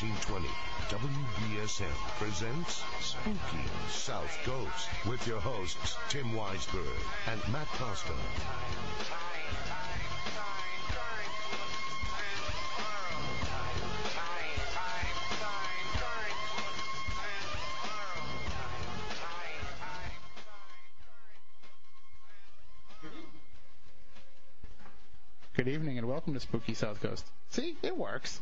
1420. WBSM presents Spooky South Coast with your hosts Tim Weisberg and Matt Costa. Good evening and welcome to Spooky South Coast. See, it works.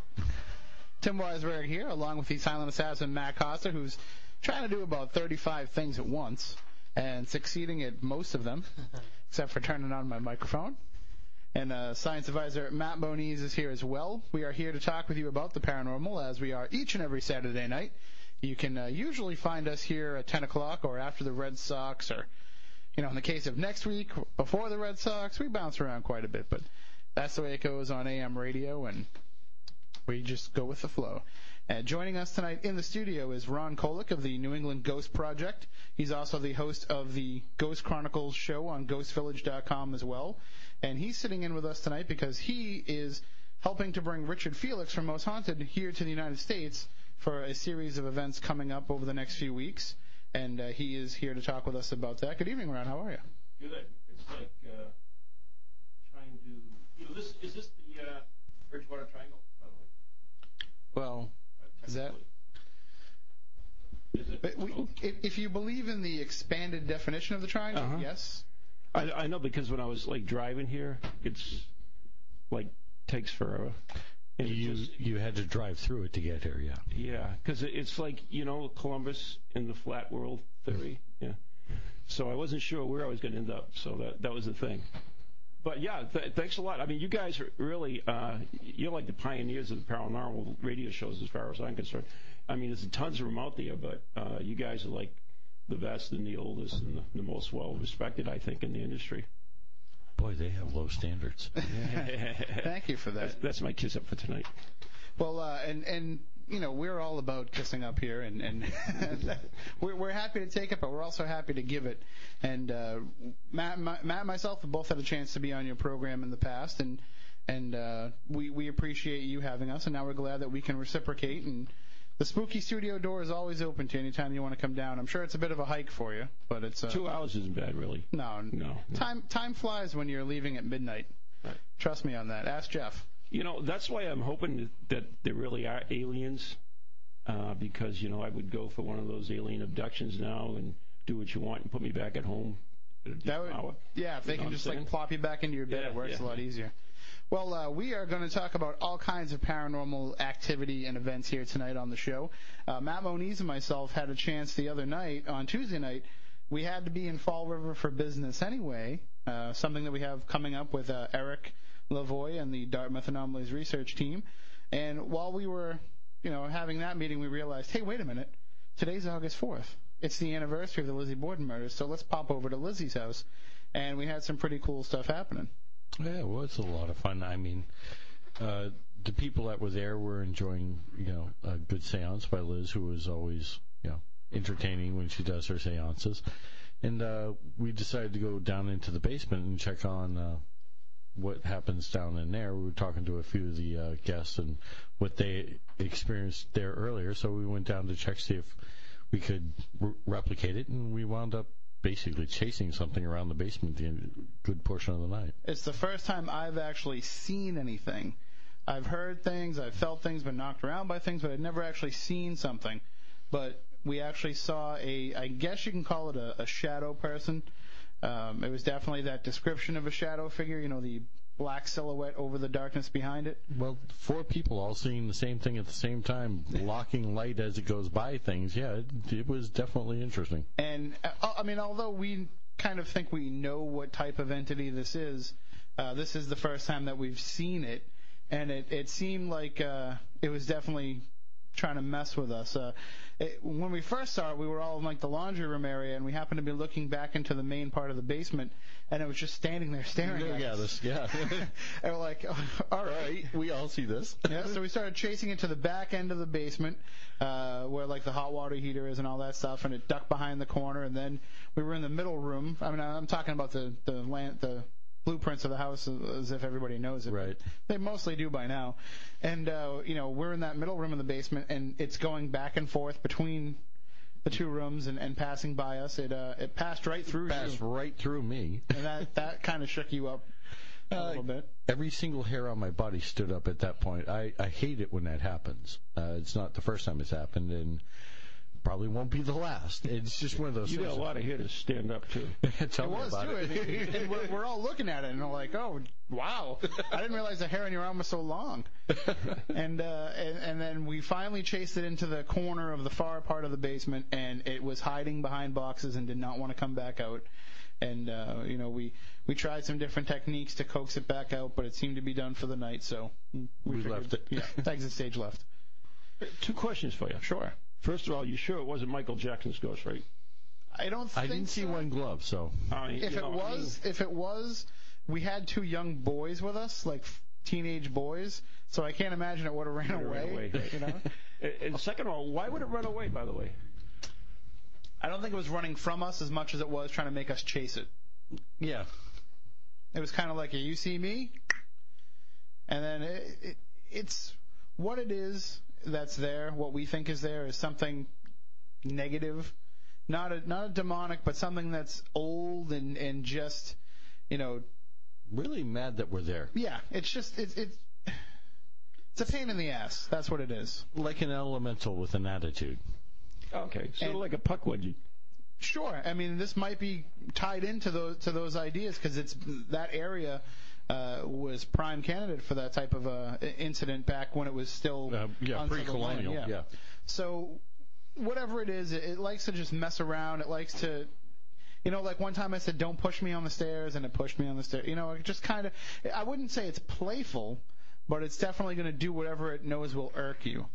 Tim Weisberg here, along with the silent assassin Matt Costa, who's trying to do about 35 things at once and succeeding at most of them, except for turning on my microphone. And uh, science advisor Matt Moniz is here as well. We are here to talk with you about the paranormal, as we are each and every Saturday night. You can uh, usually find us here at 10 o'clock or after the Red Sox, or, you know, in the case of next week, before the Red Sox, we bounce around quite a bit, but that's the way it goes on AM radio, and we just go with the flow. Uh, joining us tonight in the studio is Ron Kolek of the New England Ghost Project. He's also the host of the Ghost Chronicles show on ghostvillage.com as well. And he's sitting in with us tonight because he is helping to bring Richard Felix from Most Haunted here to the United States for a series of events coming up over the next few weeks. And uh, he is here to talk with us about that. Good evening, Ron. How are you? Good. It's like uh, trying to. You know, this is this the uh, Bridgewater Triangle, we, if, if you believe in the expanded definition of the triangle, Uh-huh. yes. I, I know because when I was like driving here, it's like takes forever. And You just- you had to drive through it to get here, yeah. yeah, because it's like you know Columbus in the flat world theory. Yeah. So I wasn't sure where I was going to end up. So that that was the thing. But yeah, th- thanks a lot. I mean, you guys are really uh, you're like the pioneers of the paranormal radio shows, as far as I'm concerned. I mean, there's tons of them out there, but uh, you guys are like the best and the oldest and the, the most well respected, I think, in the industry. Boy, they have low standards. Thank you for That's, that. that's my kiss up for tonight. Well, uh, and and you know we're all about kissing up here, and and we're we're happy to take it, but we're also happy to give it. And uh, Matt, my, Matt, and myself have both had a chance to be on your program in the past, and and uh, we we appreciate you having us, and now we're glad that we can reciprocate. And the spooky studio door is always open to you anytime you want to come down. I'm sure it's a bit of a hike for you, but it's uh, Two hours isn't bad, really. no, No. no. Time time flies when you're leaving at midnight. Right. Trust me on that. Ask Jeff. You know, that's why I'm hoping that there really are aliens, uh, because you know I would go for one of those alien abductions now and do what you want and put me back at home. That would, hour. yeah, if they You know can just I'm like plop you back into your bed, Yeah, it works yeah, a lot easier. Well, uh, we are going to talk about all kinds of paranormal activity and events here tonight on the show. Uh, Matt Moniz and myself had a chance the other night, on Tuesday night. We had to be in Fall River for business anyway, uh, something that we have coming up with uh, Eric Lavoie and the Dartmouth Anomalies research team. And while we were, you know, having that meeting, we realized, hey, wait a minute, today's August 4th. It's the anniversary of the Lizzie Borden murders, so let's pop over to Lizzie's house. And we had some pretty cool stuff happening. Yeah, it was a lot of fun. I mean, uh, the people that were there were enjoying, you know, a good seance by Liz, who was always, you know, entertaining when she does her seances. And uh, we decided to go down into the basement and check on uh, what happens down in there. We were talking to a few of the uh, guests and what they experienced there earlier. So we went down to check see if we could re- replicate it, and we wound up basically chasing something around the basement the good portion of the night. It's the first time I've actually seen anything. I've heard things, I've felt things, been knocked around by things, but I've never actually seen something. But we actually saw a, I guess you can call it a, a shadow person. Um, it was definitely that description of a shadow figure, you know, the black silhouette over the darkness behind it. Well, four people all seeing the same thing at the same time, blocking light as it goes by things. Yeah, it, it was definitely interesting. And uh, I mean, although we kind of think we know what type of entity this is, uh, this is the first time that we've seen it, and it it seemed like uh, it was definitely trying to mess with us. Uh, it, when we first saw it, we were all in like the laundry room area, and we happened to be looking back into the main part of the basement, and it was just standing there staring at yeah, us. this, yeah. and we're like, all right. we all see this. Yeah, so we started chasing it to the back end of the basement, uh, where like the hot water heater is and all that stuff, and it ducked behind the corner, and then we were in the middle room. I mean, I'm talking about the the land, the blueprints of the house as, if everybody knows it. Right. They mostly do by now. And, uh, you know, we're in that middle room of the basement, and it's going back and forth between the two rooms and, and passing by us. It, uh, it passed right through Passed you. right through me. And that, that kind of shook you up a Uh, little bit. Every single hair on my body stood up at that point. I, I hate it when that happens. Uh, it's not the first time it's happened, and probably won't be the last. It's just one of those You things. got a lot of hair to stand up to. Tell It me was about too. it. and we're, we're all looking at it and we're like, "Oh, wow! I didn't realize the hair on your arm was so long." and, uh, and and then we finally chased it into the corner of the far part of the basement, and it was hiding behind boxes and did not want to come back out. And uh, you know, we we tried some different techniques to coax it back out, but it seemed to be done for the night. So we, We figured- left it. Yeah, exit stage left. Two questions for you. Sure. First of all, you sure it wasn't Michael Jackson's ghost, right? I don't. I think didn't see so. one glove, so I mean, if it know, I mean, was, if it was, we had two young boys with us, like teenage boys. So I can't imagine it would have ran away. ran away, right. You know, And- and second of all, why would it run away? By the way, I don't think it was running from us as much as it was trying to make us chase it. yeah. It was kind of like a "you see me," and then it, it, it's what it is that's there. What we think is there is something negative, not a not a demonic, but something that's old and and just you know Really mad that we're there. yeah. It's just it's it's it's a pain in the ass. That's what it is. Like an elemental with an attitude. okay, sort of And- like a pukwudgie. Sure. I mean, this might be tied into those to those ideas because it's that area uh, was prime candidate for that type of uh, incident back when it was still Uh, yeah, pre-colonial. land, yeah. So whatever it is, it, it likes to just mess around. It likes to. You know, like one time I said, "Don't push me on the stairs," and it pushed me on the stairs. You know, it just kind of. I wouldn't say it's playful, but it's definitely going to do whatever it knows will irk you.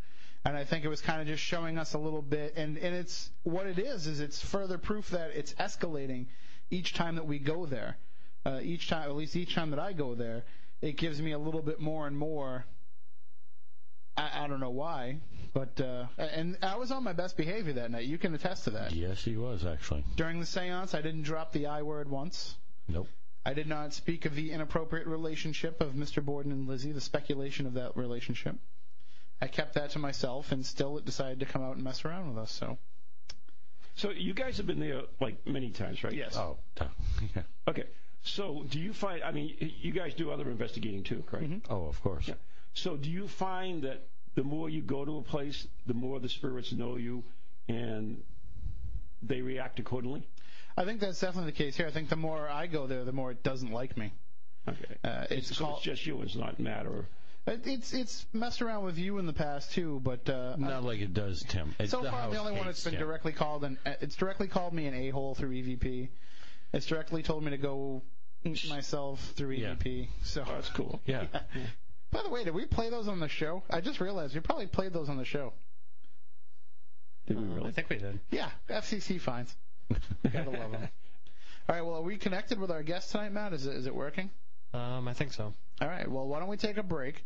And I think it was kind of just showing us a little bit, and and it's what it is is it's further proof that it's escalating each time that we go there. Uh, each time, at least each time that I go there, it gives me a little bit more and more. I, I don't know why, but uh, and I was on my best behavior that night. You can attest to that. Yes, he was actually. During the séance, I didn't drop the I word once. Nope. I did not speak of the inappropriate relationship of Mr. Borden and Lizzie, the speculation of that relationship. I kept that to myself, and still it decided to come out and mess around with us. So So you guys have been there like many times, right? yes, Oh, duh. yeah. Okay. So do you find? I mean, you guys do other investigating too, correct? Oh, of course. Yeah. So do you find that the more you go to a place, the more the spirits know you, and they react accordingly? I think that's definitely the case here. I think the more I go there, the more it doesn't like me. Okay. Uh, it's so called- it's just you. It's not matter. It- It's it's messed around with you in the past too, but uh, Not like it does, Tim. It, so the far house the only one hates that's been Tim. directly called and it's directly called me an a hole through EVP. It's directly told me to go eat myself through Yeah. EVP. So Oh, that's cool. Yeah. By the way, did we play those on the show? I just realized we probably played those on the show. Did we really? I think we did. Yeah, FCC fines. Gotta love them. All right, well, are we connected with our guest tonight, Matt? Is it, is it working? Um, I think so. All right, well, why don't we take a break?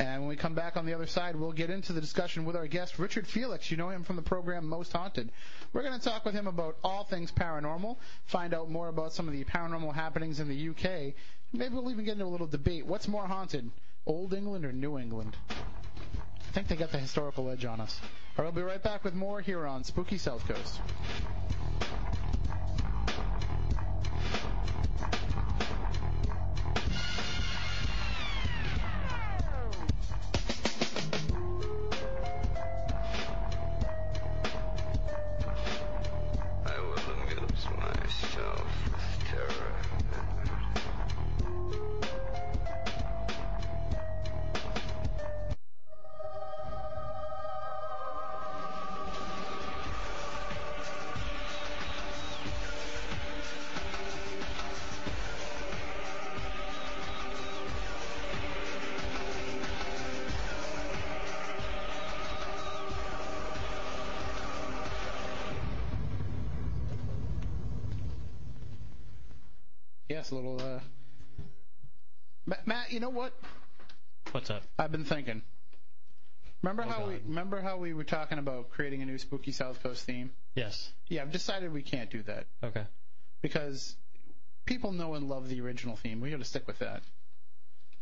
And when we come back on the other side, we'll get into the discussion with our guest, Richard Felix. You know him from the program Most Haunted. We're going to talk with him about all things paranormal, find out more about some of the paranormal happenings in the UK. Maybe we'll even get into a little debate. What's more haunted, Old England or New England? I think they got the historical edge on us. All right, we'll be right back with more here on Spooky South Coast. Know what? What's up? I've been thinking. Remember Oh, how we remember how we were talking about creating a new Spooky South Coast theme? Yes. Yeah, I've decided we can't do that Okay. because people know and love the original theme. We got to stick with that.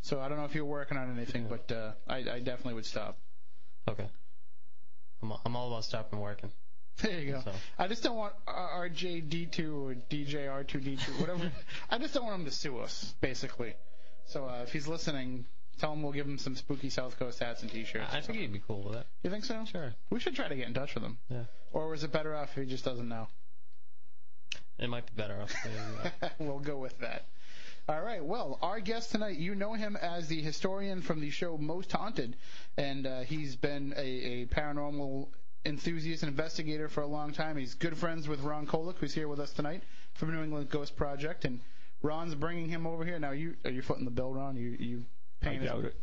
So I don't know if you're working on anything, but uh, I, I definitely would stop. Okay. I'm, I'm all about stopping working. There you go. So- I just don't want R- RJD2 or DJR2D2, whatever. I just don't want them to sue us, basically. So uh, if he's listening, tell him we'll give him some spooky South Coast hats and T-shirts. I think he'd be cool with it. You think so? Sure. We should try to get in touch with him. Yeah. Or was it better off if he just doesn't know? It might be better off. we'll go with that. All right. Well, our guest tonight, you know him as the historian from the show Most Haunted, and uh, he's been a, a paranormal enthusiast and investigator for a long time. He's good friends with Ron Kolek, who's here with us tonight from New England Ghost Project, and Ron's bringing him over here. Now, you are you footing the bill, Ron? You you paying his- doubt it.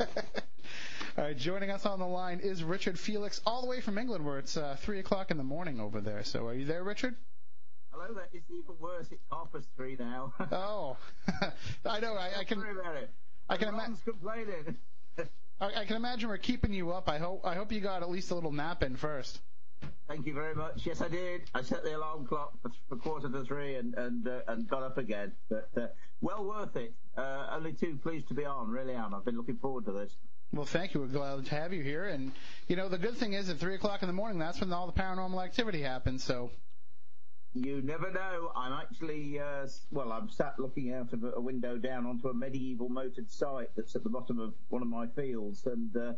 All right, joining us on the line is Richard Felix, all the way from England, where it's uh, three o'clock in the morning over there. So, are you there, Richard? Hello there. It's even worse. It's half past three now. Oh, I know. I, I can. Sorry about it. I can ima- Ron's complaining. I, I can imagine we're keeping you up. I hope. I hope you got at least a little nap in first. Thank you very much. Yes, I did. I set the alarm clock for, quarter to three and and uh, and got up again. But uh, well worth it. Uh, only too pleased to be on. Really am. I've been looking forward to this. Well, thank you. We're glad to have you here. And you know, the good thing is, at three o'clock in the morning, that's when all the paranormal activity happens. So, You never know. I'm actually, uh, well, I'm sat looking out of a a window down onto a medieval moated site that's at the bottom of one of my fields, and uh,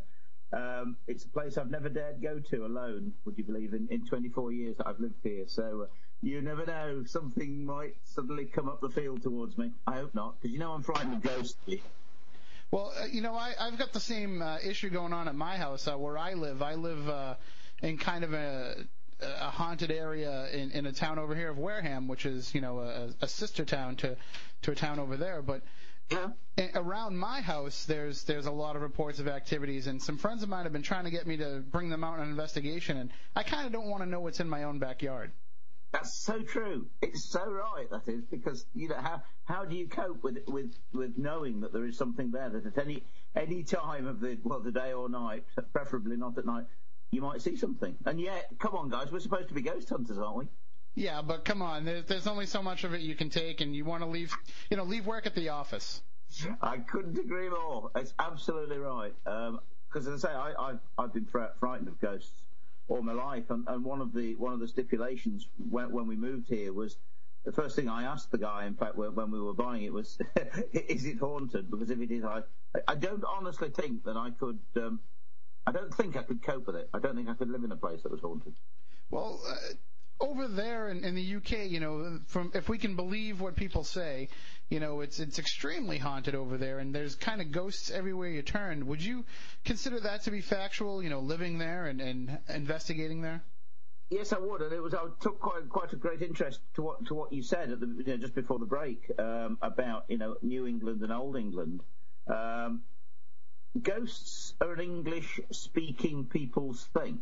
um, it's a place I've never dared go to alone. Would you believe in, in 24 years that I've lived here? So uh, you never know. Something might suddenly come up the field towards me. I hope not, because you know I'm frightened of ghosts. well, uh, you know, I, I've got the same uh, issue going on at my house uh, where I live. I live uh, in kind of a a haunted area in, in a town over here of Wareham, which is you know a, a sister town to to a town over there. But Yeah. around my house, there's there's a lot of reports of activities, and some friends of mine have been trying to get me to bring them out on an investigation, and I kind of don't want to know what's in my own backyard. That's so true. It's so right. That is because you know how how do you cope with with with knowing that there is something there that at any any time of the well the day or night, preferably not at night, you might see something. And yet, come on, guys, we're supposed to be ghost hunters, aren't we? Yeah, but come on, there's, there's only so much of it you can take, and you want to leave, you know, leave work at the office. I couldn't agree more. It's absolutely right. Because as I say, I, I've I've been frightened of ghosts all my life, and, and one of the one of the stipulations when, when we moved here was the first thing I asked the guy. In fact, when when we were buying it, was is it haunted? Because if it is, I I don't honestly think that I could. Um, I don't think I could cope with it. I don't think I could live in a place that was haunted. Well, uh, over there in, in the UK, you know, from if we can believe what people say, you know, it's it's extremely haunted over there, and there's kind of ghosts everywhere you turn. Would you consider that to be factual? You know, living there and, and investigating there. Yes, I would, and it was. I took quite quite a great interest to what to what you said the you know, just before the break um, about you know New England and Old England. Um, ghosts are an English-speaking people's thing,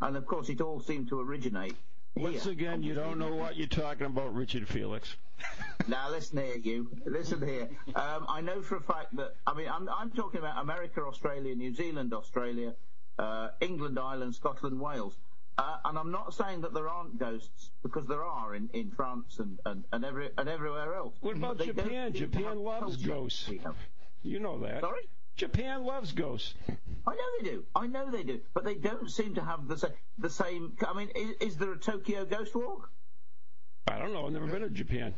and of course, it all seemed to originate. Once here. again, you don't know what you're talking about, Richard Felix. Now listen here, you. Listen here. Um, I know for a fact that I mean I'm, I'm talking about America, Australia, New Zealand, Australia, uh, England, Ireland, Scotland, Wales. Uh, and I'm not saying that there aren't ghosts because there are in, in France and, and, and, every, and everywhere else. What about they Japan? Japan loves ghosts. You know that. Sorry? Japan loves ghosts. I know they do. I know they do. But they don't seem to have the, sa- the same. I mean, is, is there a Tokyo ghost walk? I don't know. I've never been to Japan.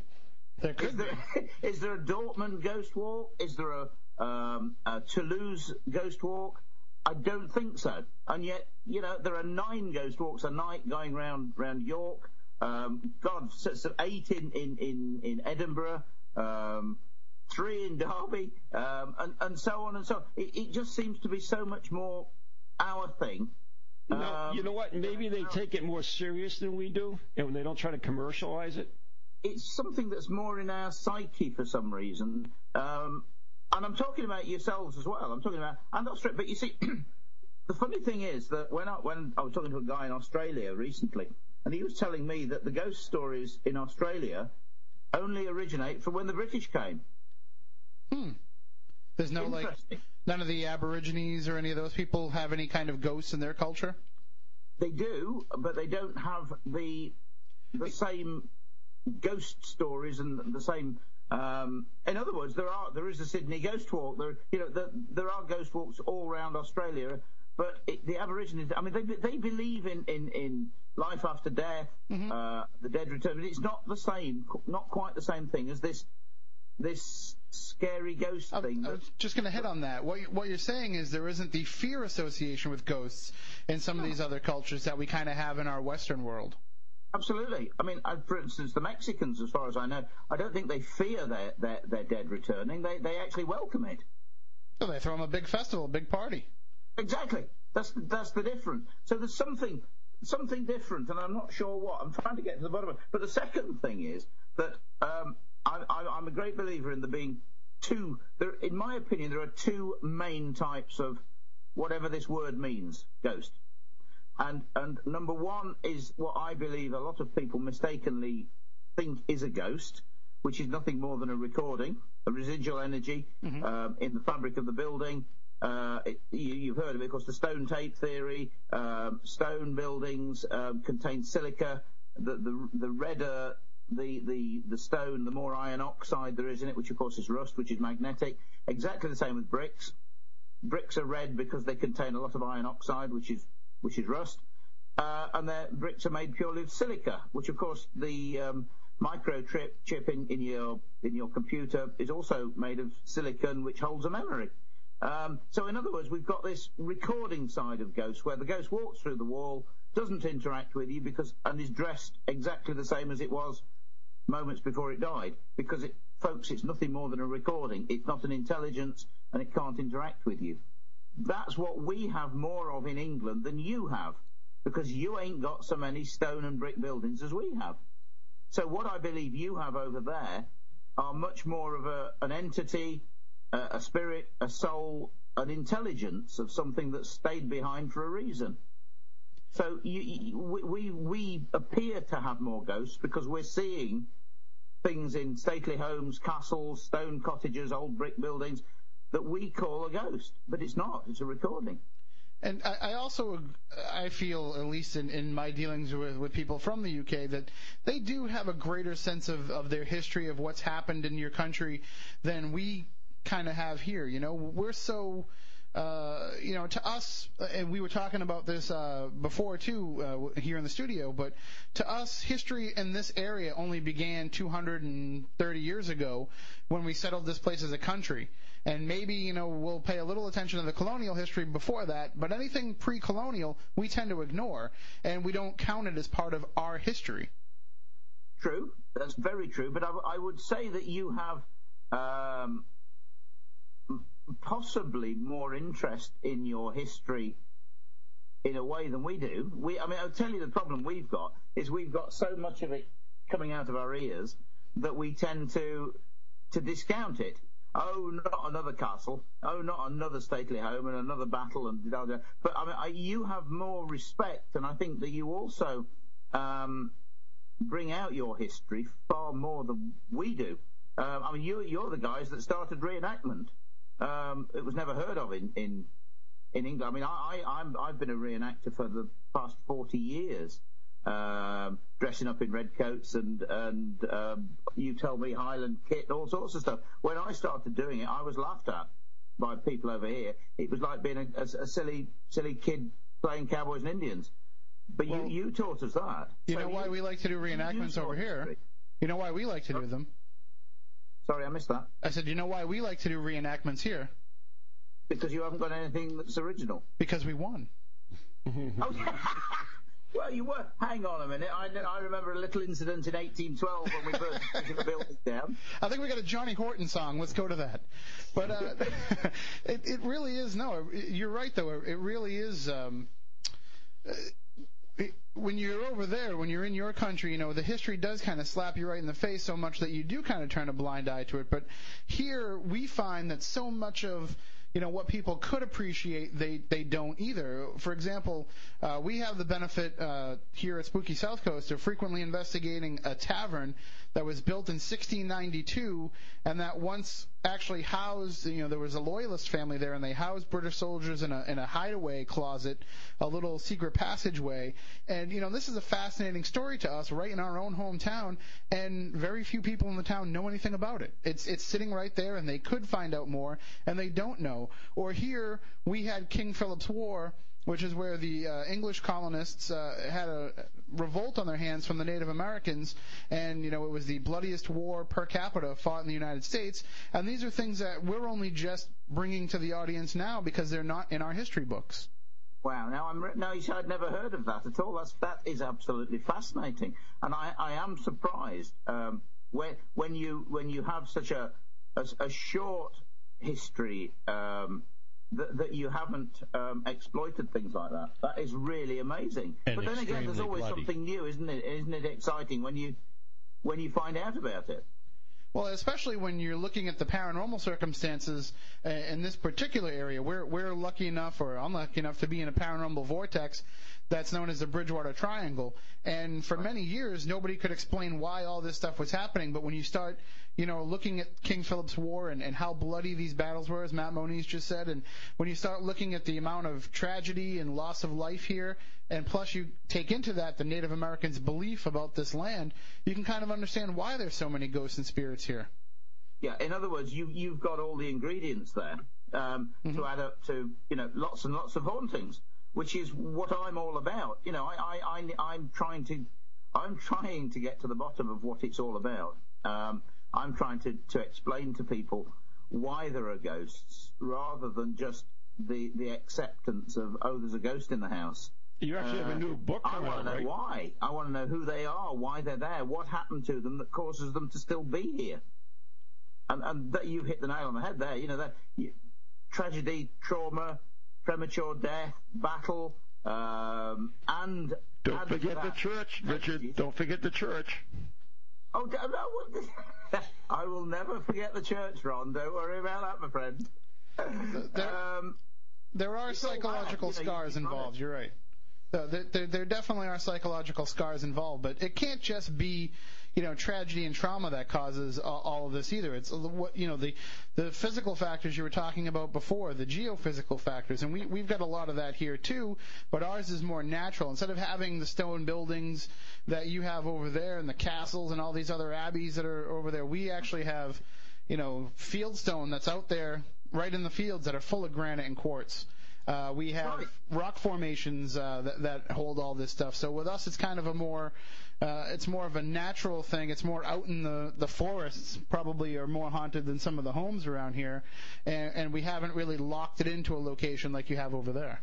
There Is could be. there, is there a Dortmund ghost walk? Is there a, um, a Toulouse ghost walk? I don't think so. And yet, you know, there are nine ghost walks a night going round round York. Um, God, so, so eight in in in, in Edinburgh. Um, three in Derby, um, and, and so on and so on. It, it just seems to be so much more our thing. You know what? Maybe they take it more serious than we do, and they don't try to commercialize it. it's something that's more in our psyche for some reason. Um, and I'm talking about yourselves as well. I'm talking about, and that's right. But you see, the funny thing is that when I, when I was talking to a guy in Australia recently, and he was telling me that the ghost stories in Australia only originate from when the British came. There's no like none of the Aborigines or any of those people have any kind of ghosts in their culture. They do, but they don't have the the same ghost stories and the same. Um, in other words, there are there is a Sydney ghost walk. There, you know, there, there are ghost walks all around Australia. But it, the Aborigines, I mean, they they believe in in, in life after death, uh, the dead return. But it's not the same, not quite the same thing as this this scary ghost I, thing. I was just going to hit on that. What, what you're saying is there isn't the fear association with ghosts in some of these other cultures that we kind of have in our Western world. Absolutely. I mean, uh, for instance, the Mexicans, as far as I know, I don't think they fear their, their, their dead returning. They, they actually welcome it. So they throw them a big festival, a big party. Exactly. That's the, that's the difference. So there's something something different, and I'm not sure what. I'm trying to get to the bottom of it. But the second thing is that um, I, I, I'm a great believer in there being two. There, in my opinion, there are two main types of whatever this word means, ghost. And and number one is what I believe a lot of people mistakenly think is a ghost, which is nothing more than a recording, a residual energy um, in the fabric of the building. Uh, it, you, you've heard of it, of course, the stone tape theory. Um, stone buildings um, contain silica. The, the, the redder the, the, the stone, the more iron oxide there is in it, which of course is rust, which is magnetic. Exactly the same with bricks. Bricks are red because they contain a lot of iron oxide, which is which is rust. Uh, and their bricks are made purely of silica, which of course the um, microchip chip in, in your in your computer is also made of silicon, which holds a memory. Um, so in other words, we've got this recording side of Ghost, where the ghost walks through the wall, doesn't interact with you because and is dressed exactly the same as it was moments before it died, because it, folks, it's nothing more than a recording. It's not an intelligence, and it can't interact with you. That's what we have more of in England than you have, because you ain't got so many stone and brick buildings as we have. So what I believe you have over there are much more of a, an entity, a, a spirit, a soul, an intelligence of something that stayed behind for a reason. So you, you, we we appear to have more ghosts because we're seeing things in stately homes, castles, stone cottages, old brick buildings that we call a ghost, but it's not. It's a recording. And I, I also I feel, at least in, in my dealings with, with people from the UK, that they do have a greater sense of, of their history of what's happened in your country than we kind of have here. You know, we're so. Uh, you know, to us, and we were talking about this uh, before too uh, here in the studio, but to us, history in this area only began 230 years ago when we settled this place as a country. And maybe, you know, we'll pay a little attention to the colonial history before that, but anything pre-colonial we tend to ignore, and we don't count it as part of our history. True, that's very true. But I, I would say that you have um, possibly more interest in your history in a way than we do. We, I mean, I'll tell you the problem we've got is we've got so much of it coming out of our ears that we tend to to discount it. Oh, not another castle. Oh, not another stately home and another battle and da, da. But I mean, I, you have more respect, and I think that you also um, bring out your history far more than we do. Um, I mean, you, you're the guys that started reenactment. Um, it was never heard of in in, in England. I mean, I, I I'm, I've been a reenactor for the past 40 years um, dressing up in red coats and and um, you tell me Highland kit and all sorts of stuff. When I started doing it, I was laughed at by people over here. It was like being a, a, a silly silly kid playing cowboys and Indians. But Well, you you taught us that. You So know why we like to do reenactments over saw here? history. You know why we like to do them? Sorry, I missed that. I said, you know why we like to do reenactments here? Because you haven't got anything that's original. Because we won. Oh, well, you were. Hang on a minute. I, I remember a little incident in 1812 when we burst the building down. I think we got a Johnny Horton song. Let's go to that. But uh, it, it really is. No, you're right though. It really is. Um, uh, when you're over there, when you're in your country, you know the history does kind of slap you right in the face so much that you do kind of turn a blind eye to it. But here we find that so much of you know what people could appreciate they they don't either for example uh, we have the benefit uh, here at spooky south coast of frequently investigating a tavern that was built in 1692 and that once actually housed, you know, there was a loyalist family there and they housed British soldiers in a, in a hideaway closet, a little secret passageway. And, you know, this is a fascinating story to us right in our own hometown and very few people in the town know anything about it. It's, it's sitting right there and they could find out more and they don't know. Or here we had King Philip's War which is where the uh, English colonists uh, had a revolt on their hands from the Native Americans, and you know it was the bloodiest war per capita fought in the United States. And these are things that we're only just bringing to the audience now because they're not in our history books. Wow. Now I'm no, you see, I'd never heard of that at all. That's that is absolutely fascinating, and I, I am surprised um, when when you when you have such a a, a short history um, that, that you haven't um, exploited things like that. That is really amazing. And but then again, there's always bloody. something new, isn't it? Isn't it exciting when you when you find out about it? Well, especially when you're looking at the paranormal circumstances uh, in this particular area. We're we're lucky enough, or unlucky enough, to be in a paranormal vortex that's known as the Bridgewater Triangle. And for many years, nobody could explain why all this stuff was happening. But when you start, you know, looking at King Philip's War and, and how bloody these battles were, as Matt Moniz just said, and when you start looking at the amount of tragedy and loss of life here, and plus you take into that the Native Americans' belief about this land, you can kind of understand why there's so many ghosts and spirits here. Yeah. In other words, you you've got all the ingredients there um, to add up to you know lots and lots of hauntings, which is what I'm all about. You know, I, I, I I'm trying to I'm trying to get to the bottom of what it's all about. Um, I'm trying to to explain to people why there are ghosts rather than just the the acceptance of oh there's a ghost in the house. You actually have a new book I want to know right? why. I want to know who they are, why they're there, what happened to them that causes them to still be here. And, and that you've hit the nail on the head there. You know that you, tragedy, trauma, premature death, battle, um, and Don't forget the church, Richard. Don't forget the church. Oh, no, I will never forget the church, Ron. Don't worry about that, my friend. There- Um, There are psychological bad, you know, you scars keep involved. You're right. No, there, there, there definitely are psychological scars involved, but it can't just be, you know, tragedy and trauma that causes all, all of this either. It's what you know the the physical factors you were talking about before, the geophysical factors, and we we've got a lot of that here too. But ours is more natural. Instead of having the stone buildings that you have over there and the castles and all these other abbeys that are over there, we actually have, you know, fieldstone that's out there right in the fields that are full of granite and quartz. Uh, we have rock formations uh, that, that hold all this stuff. So with us, it's kind of a more, uh, it's more of a natural thing. It's more out in the the forests. Probably are more haunted than some of the homes around here, and, and we haven't really locked it into a location like you have over there.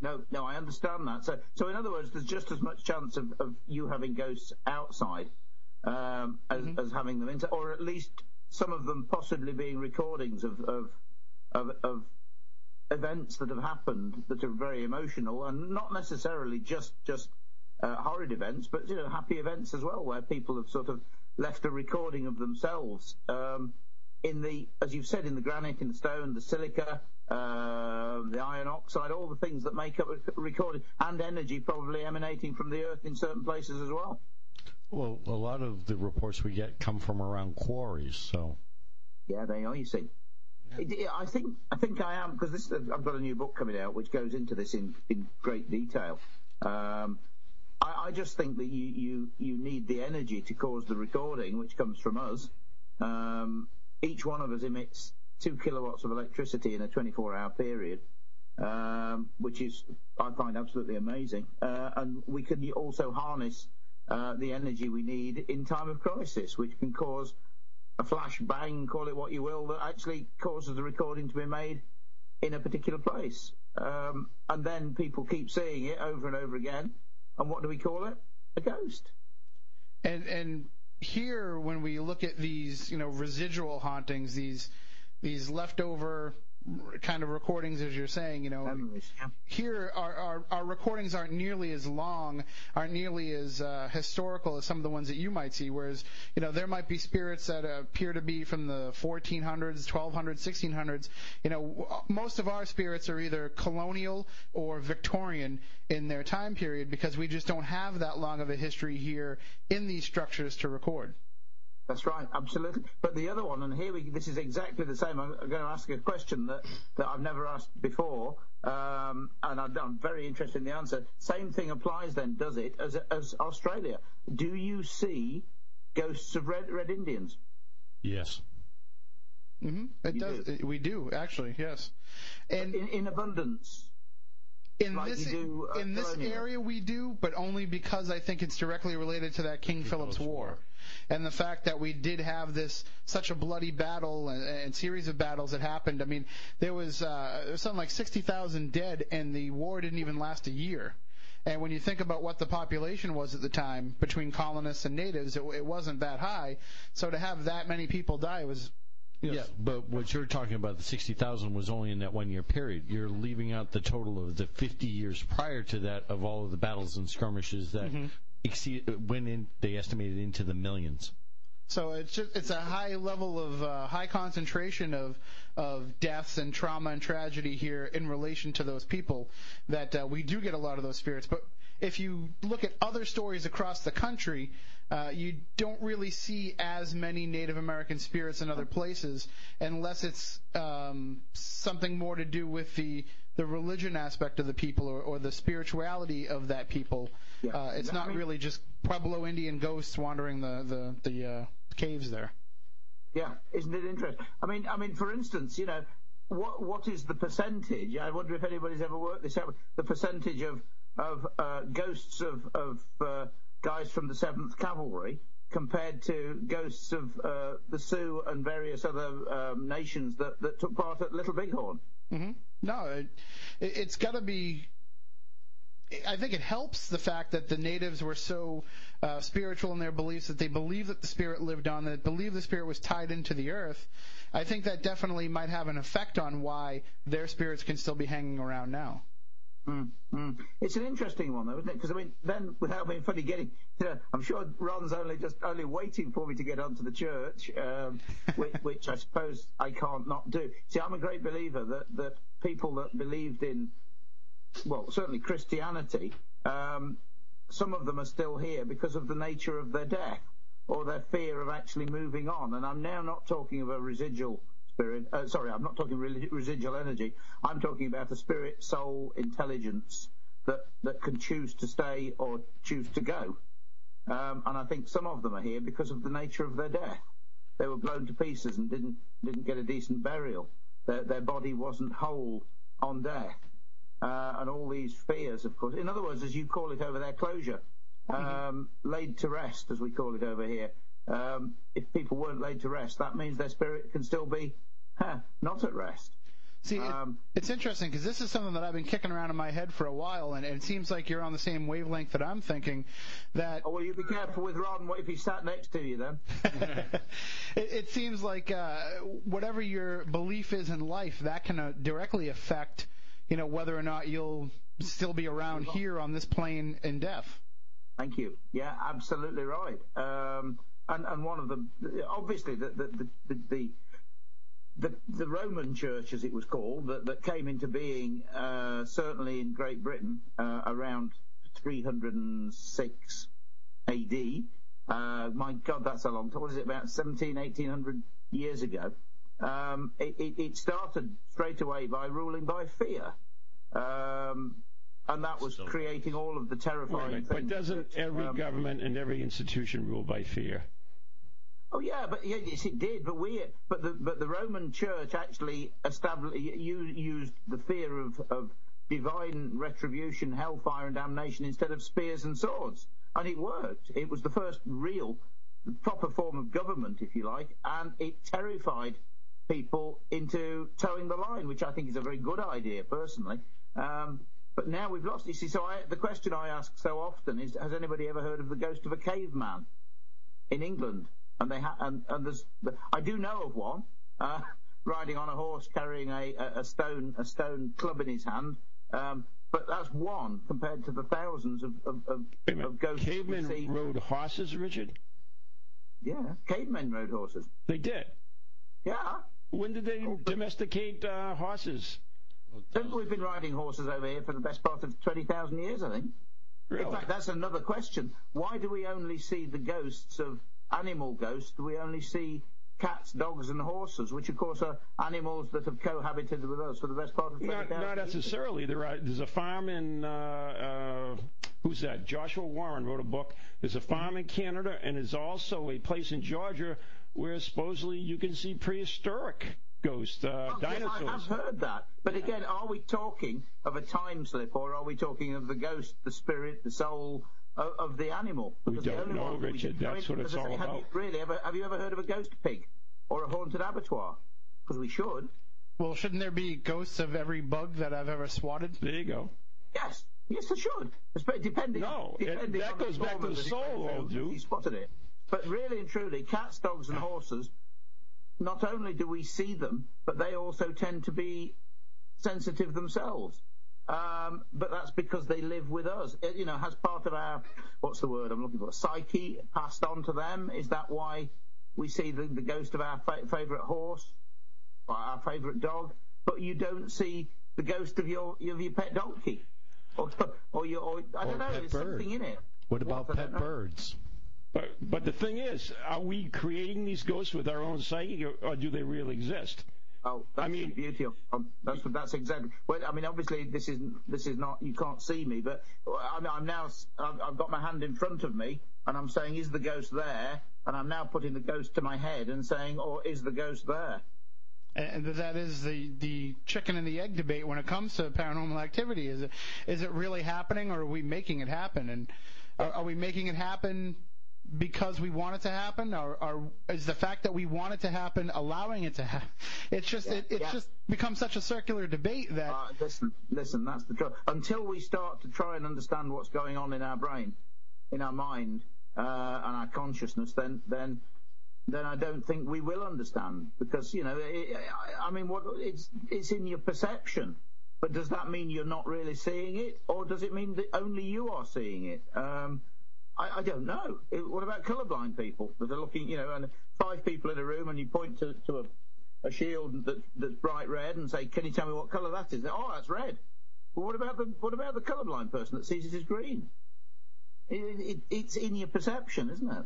No, no, I understand that. So, so in other words, there's just as much chance of, of you having ghosts outside um, as, as having them inside, or at least some of them possibly being recordings of of, of, of events that have happened that are very emotional and not necessarily just just uh, horrid events, but you know happy events as well, where people have sort of left a recording of themselves um, in the, as you've said, in the granite, in the stone, the silica, uh, the iron oxide, all the things that make up a recording, and energy probably emanating from the earth in certain places as well. Well, a lot of the reports we get come from around quarries, so Yeah, they are. You see, I think I think I am because this I've got a new book coming out which goes into this in, in great detail. Um, I, just think that you, you you need the energy to cause the recording, which comes from us. Um, each one of us emits two kilowatts of electricity in a 24-hour period, um, which is I find absolutely amazing. Uh, and we can also harness uh, the energy we need in time of crisis, which can cause a flash bang, call it what you will, that actually causes the recording to be made in a particular place. Um, and then people keep seeing it over and over again. And what do we call it? A ghost. And and here, when we look at these, you know, residual hauntings, these these leftover kind of recordings, as you're saying, you know, Memories. Yeah. here our, our our recordings aren't nearly as long, aren't nearly as uh, historical as some of the ones that you might see. Whereas you know there might be spirits that appear to be from the 1400s, 1200s, 1600s. You know, most of our spirits are either colonial or Victorian in their time period because we just don't have that long of a history here in these structures to record. That's right, absolutely. But the other one, and here we, this is exactly the same. I'm going to ask a question that, that I've never asked before, um, and I'm, I'm very interested in the answer. Same thing applies then, does it, as, as Australia? Do you see ghosts of red, red Indians? Yes. hmm It You does. do. we do actually. Yes. And In, in abundance. in like this do, uh, in this area we do, but only because I think it's directly related to that King Philip's Philip's War. War. And the fact that we did have this such a bloody battle and, and series of battles that happened. I mean, there was uh, there was something like sixty thousand dead, and the war didn't even last a year. And when you think about what the population was at the time between colonists and natives, it, it wasn't that high. So to have that many people die was Yeah, but what you're talking about, the 60,000 was only in that one year period. You're leaving out the total of the 50 years prior to that of all of the battles and skirmishes that exceed, went in, they estimated into the millions. So it's just it's a high level of uh, high concentration of of deaths and trauma and tragedy here in relation to those people that uh, we do get a lot of those spirits. But if you look at other stories across the country, uh, you don't really see as many Native American spirits in other places unless it's um, something more to do with the the religion aspect of the people or, or the spirituality of that people. Yeah. Uh, it's not really just Pueblo Indian ghosts wandering the the the uh, caves there. Yeah, isn't it interesting? I mean, I mean, for instance, you know, what what is the percentage? I wonder if anybody's ever worked this out. The percentage of of uh, ghosts of of uh, guys from the Seventh Cavalry compared to ghosts of uh, the Sioux and various other um, nations that that took part at Little Bighorn. hmm No, it, it's got to be. I think it helps the fact that the natives were so uh, spiritual in their beliefs that they believed that the spirit lived on, that they believed the spirit was tied into the earth. I think that definitely might have an effect on why their spirits can still be hanging around now. Mm, mm. It's an interesting one, though, isn't it? Because I mean, then without being funny, getting, you know, I'm sure Ron's only just only waiting for me to get onto the church, um, which, which I suppose I can't not do. See, I'm a great believer that that people that believed in, well, certainly Christianity, um, some of them are still here because of the nature of their death or their fear of actually moving on. And I'm now not talking of a residual spirit. Uh, sorry, I'm not talking residual energy. I'm talking about a spirit, soul, intelligence that that can choose to stay or choose to go. Um, and I think some of them are here because of the nature of their death. They were blown to pieces and didn't didn't get a decent burial. Their their body wasn't whole on death. Uh, and all these fears, of course. In other words, as you call it over there, closure, um, laid to rest, as we call it over here. Um, if people weren't laid to rest, that means their spirit can still be huh, not at rest. See, it, Um, it's interesting because this is something that I've been kicking around in my head for a while, and, and it seems like you're on the same wavelength that I'm thinking. That Oh, well, you be careful with Ron. What if he sat next to you then? it, it seems like uh, whatever your belief is in life, that can uh, directly affect, you know, whether or not you'll still be around here on this plane in death. Thank you. Yeah, absolutely right. Um, and and one of the obviously the the the, the, the the, Roman Church, as it was called, that, that came into being uh, certainly in Great Britain uh, around 306 AD. Uh, my God, that's a long time. What is it, about 17, 1800 years ago? Um, it, it, started straight away by ruling by fear. Um, and that was creating all of the terrifying things. but doesn't every um, government and every institution rule by fear? Oh yeah, but yes, it did. But we, but the but the Roman Church actually established you used the fear of of divine retribution, hellfire, and damnation instead of spears and swords, and it worked. It was the first real, proper form of government, if you like, and it terrified people into toeing the line, which I think is a very good idea, personally. Um, but now we've lost. You see, so I, the question I ask so often is: Has anybody ever heard of the ghost of a caveman in England? and they ha- and, and there's I do know of one uh, riding on a horse carrying a, a, stone a stone club in his hand. Um, but that's one compared to the thousands of of, of, Wait a minute. of ghosts Cavemen rode horses, Richard? Yeah, cavemen rode horses. They did. Yeah, When did they domesticate uh, horses? We've been riding horses over here for the best part of twenty thousand years, I think. Really? In fact, that's another question. Why do we only see the ghosts of animal ghosts, we only see cats, dogs, and horses, which of course are animals that have cohabited with us for the best part of 20,000 Not, not necessarily. There are, there's a farm in uh, uh, who's that? Joshua Warren wrote a book. There's a farm in Canada, and there's also a place in Georgia where supposedly you can see prehistoric ghosts, uh, Oh, yes, I have heard that. But again, are we talking of a time slip, or are we talking of the ghost, the spirit, the soul of, of the animal? We Because the don't only know, one we Richard. can- I That's mean, what it's as all say, have about. You, really, ever, have you ever heard of a ghost pig or a haunted abattoir? Because we should. Well, shouldn't there be ghosts of every bug that I've ever swatted? There you go. Yes, yes, they should. Espe- Depending, No, it- that on goes back to the soul, defense, old dude. who spotted it. But really and truly, cats, dogs, and horses. Not only do we see them, but they also tend to be sensitive themselves. Um, but that's because they live with us. It, you know, has part of our what's the word I'm looking for? Psyche passed on to them. Is that why we see the, the ghost of our fa- favourite horse, or our favourite dog, but you don't see the ghost of your of your pet donkey, or or your or, I Or don't know. There's bird. something in it. What about What? Pet birds? But but the thing is, are we creating these ghosts with our own psyche, or, or do they really exist? Oh, that's I mean- the beauty of um, that's that's exactly. Well, I mean, obviously, this is this is not you can't see me, but I'm, I'm now I've, I've got my hand in front of me, and I'm saying, is the ghost there? And I'm now putting the ghost to my head and saying, or is the ghost there? And that is the the chicken and the egg debate when it comes to paranormal activity. Is it is it really happening, or are we making it happen? And are, are we making it happen because we want it to happen, or, or is the fact that we want it to happen allowing it to happen? It's just it, it's yeah. just become such a circular debate that Uh, listen, listen, that's the trouble. Until we start to try and understand what's going on in our brain, in our mind, uh, and our consciousness, then then then I don't think we will understand because you know, it, I, I mean, what it's it's in your perception. But does that mean you're not really seeing it, or does it mean that only you are seeing it? Um, I, I don't know. It, what about colourblind people that are looking, you know, and five people in a room, and you point to, to a, a shield that, that's bright red and say, "Can you tell me what colour that is?" Oh, that's red. Well, what about the what about the colourblind person that sees it as green? It, it, it's in your perception, isn't it?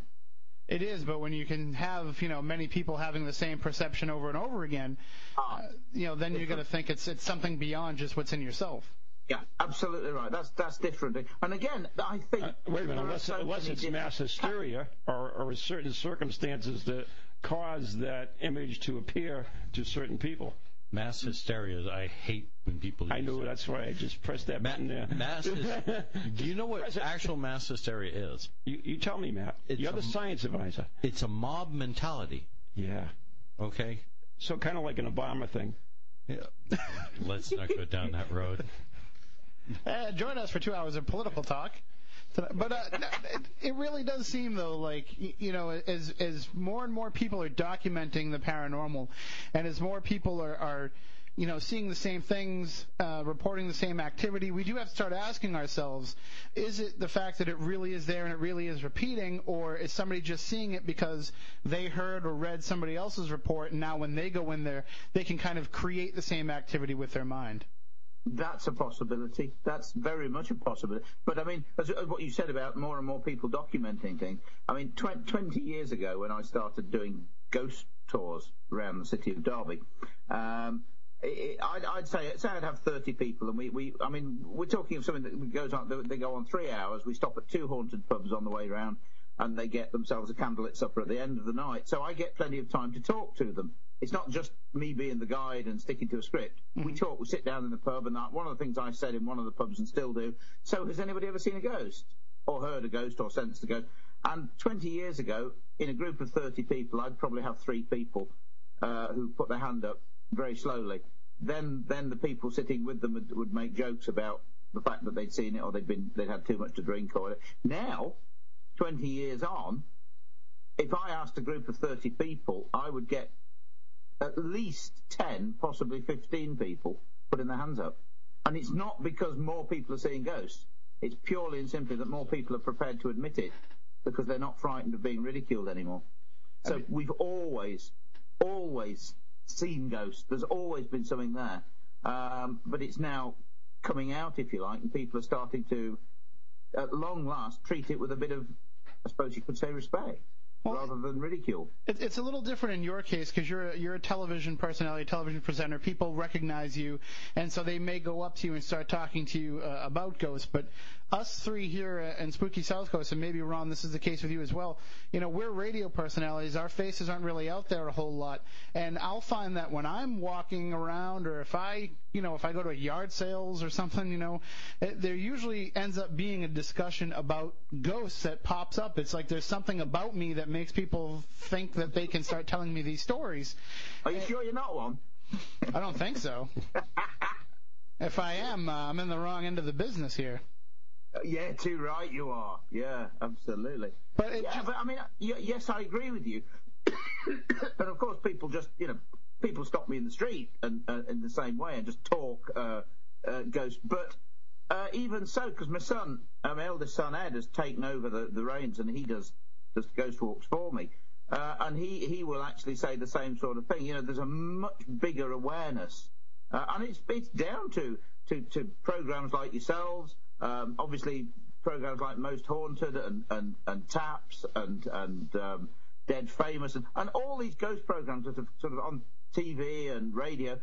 it is. But when you can have you know many people having the same perception over and over again, Ah. uh, you know, then you're going to think it's it's something beyond just what's in yourself. Yeah, absolutely right. That's that's different. And again, I think. Uh, wait a minute, there are unless, so unless it's different- mass hysteria or, or certain circumstances that cause that image to appear to certain people. Mass hysteria. I hate when people. I use knew that. that's why I just pressed that Ma- button there. mass. Hys- do you know what actual mass hysteria is? You, you tell me, Matt. It's You're the science advisor. It's a mob mentality. Yeah. Okay. So kind of like an Obama thing. Yeah. Let's not go down that road. Uh, join us for two hours of political talk. But uh, it, really does seem though like you know as as more and more people are documenting the paranormal, and as more people are, are you know seeing the same things, uh, reporting the same activity, we do have to start asking ourselves: Is it the fact that it really is there and it really is repeating, or is somebody just seeing it because they heard or read somebody else's report, and now when they go in there, they can kind of create the same activity with their mind? That's a possibility. That's very much a possibility. But I mean, as, as what you said about more and more people documenting things. I mean, tw- 20 years ago when I started doing ghost tours around the city of Derby, um, it, I'd, I'd say say I'd have 30 people, and we, we I mean, we're talking of something that goes on. They go on three hours. We stop at two haunted pubs on the way round, and they get themselves a candlelit supper at the end of the night. So I get plenty of time to talk to them. It's not just me being the guide and sticking to a script. We talk, we sit down in the pub, and that, one of the things I said in one of the pubs and still do. So, has anybody ever seen a ghost, or heard a ghost, or sensed a ghost? And 20 years ago, in a group of 30 people, I'd probably have three people uh, who put their hand up very slowly. Then, then the people sitting with them would, would make jokes about the fact that they'd seen it, or they'd been they'd had too much to drink, or now, 20 years on, if I asked a group of 30 people, I would get at least 10, possibly 15 people putting their hands up. And it's not because more people are seeing ghosts. It's purely and simply that more people are prepared to admit it because they're not frightened of being ridiculed anymore. So we've always, always seen ghosts. There's always been something there. Um, but it's now coming out, if you like, and people are starting to, at long last, treat it with a bit of, I suppose you could say, respect. Rather than ridicule. It, it's a little different in your case because you're a, you're a television personality, television presenter. People recognize you, and so they may go up to you and start talking to you uh, about ghosts. But us three here in Spooky South Coast, and maybe Ron, this is the case with you as well. You know, we're radio personalities. Our faces aren't really out there a whole lot, and I'll find that when I'm walking around, or if I, you know, if I go to a yard sales or something, you know, it, there usually ends up being a discussion about ghosts that pops up. It's like there's something about me that makes people think that they can start telling me these stories. Are you sure you're not one? I don't think so. if I am, uh, I'm in the wrong end of the business here. Uh, yeah, too right you are. Yeah, absolutely. But yeah, just- but I mean, uh, yes, I agree with you. and of course, people just, you know, people stop me in the street and uh, in the same way and just talk uh, uh, ghost. But uh, even so, because my son, my eldest son Ed, has taken over the, the reins and he does does ghost walks for me. Uh, and he, he will actually say the same sort of thing. You know, there's a much bigger awareness, uh, and it's it's down to to, to programs like yourselves, um, obviously programs like Most Haunted and and, and Taps and and um, Dead Famous and, and all these ghost programs that are sort of on TV and radio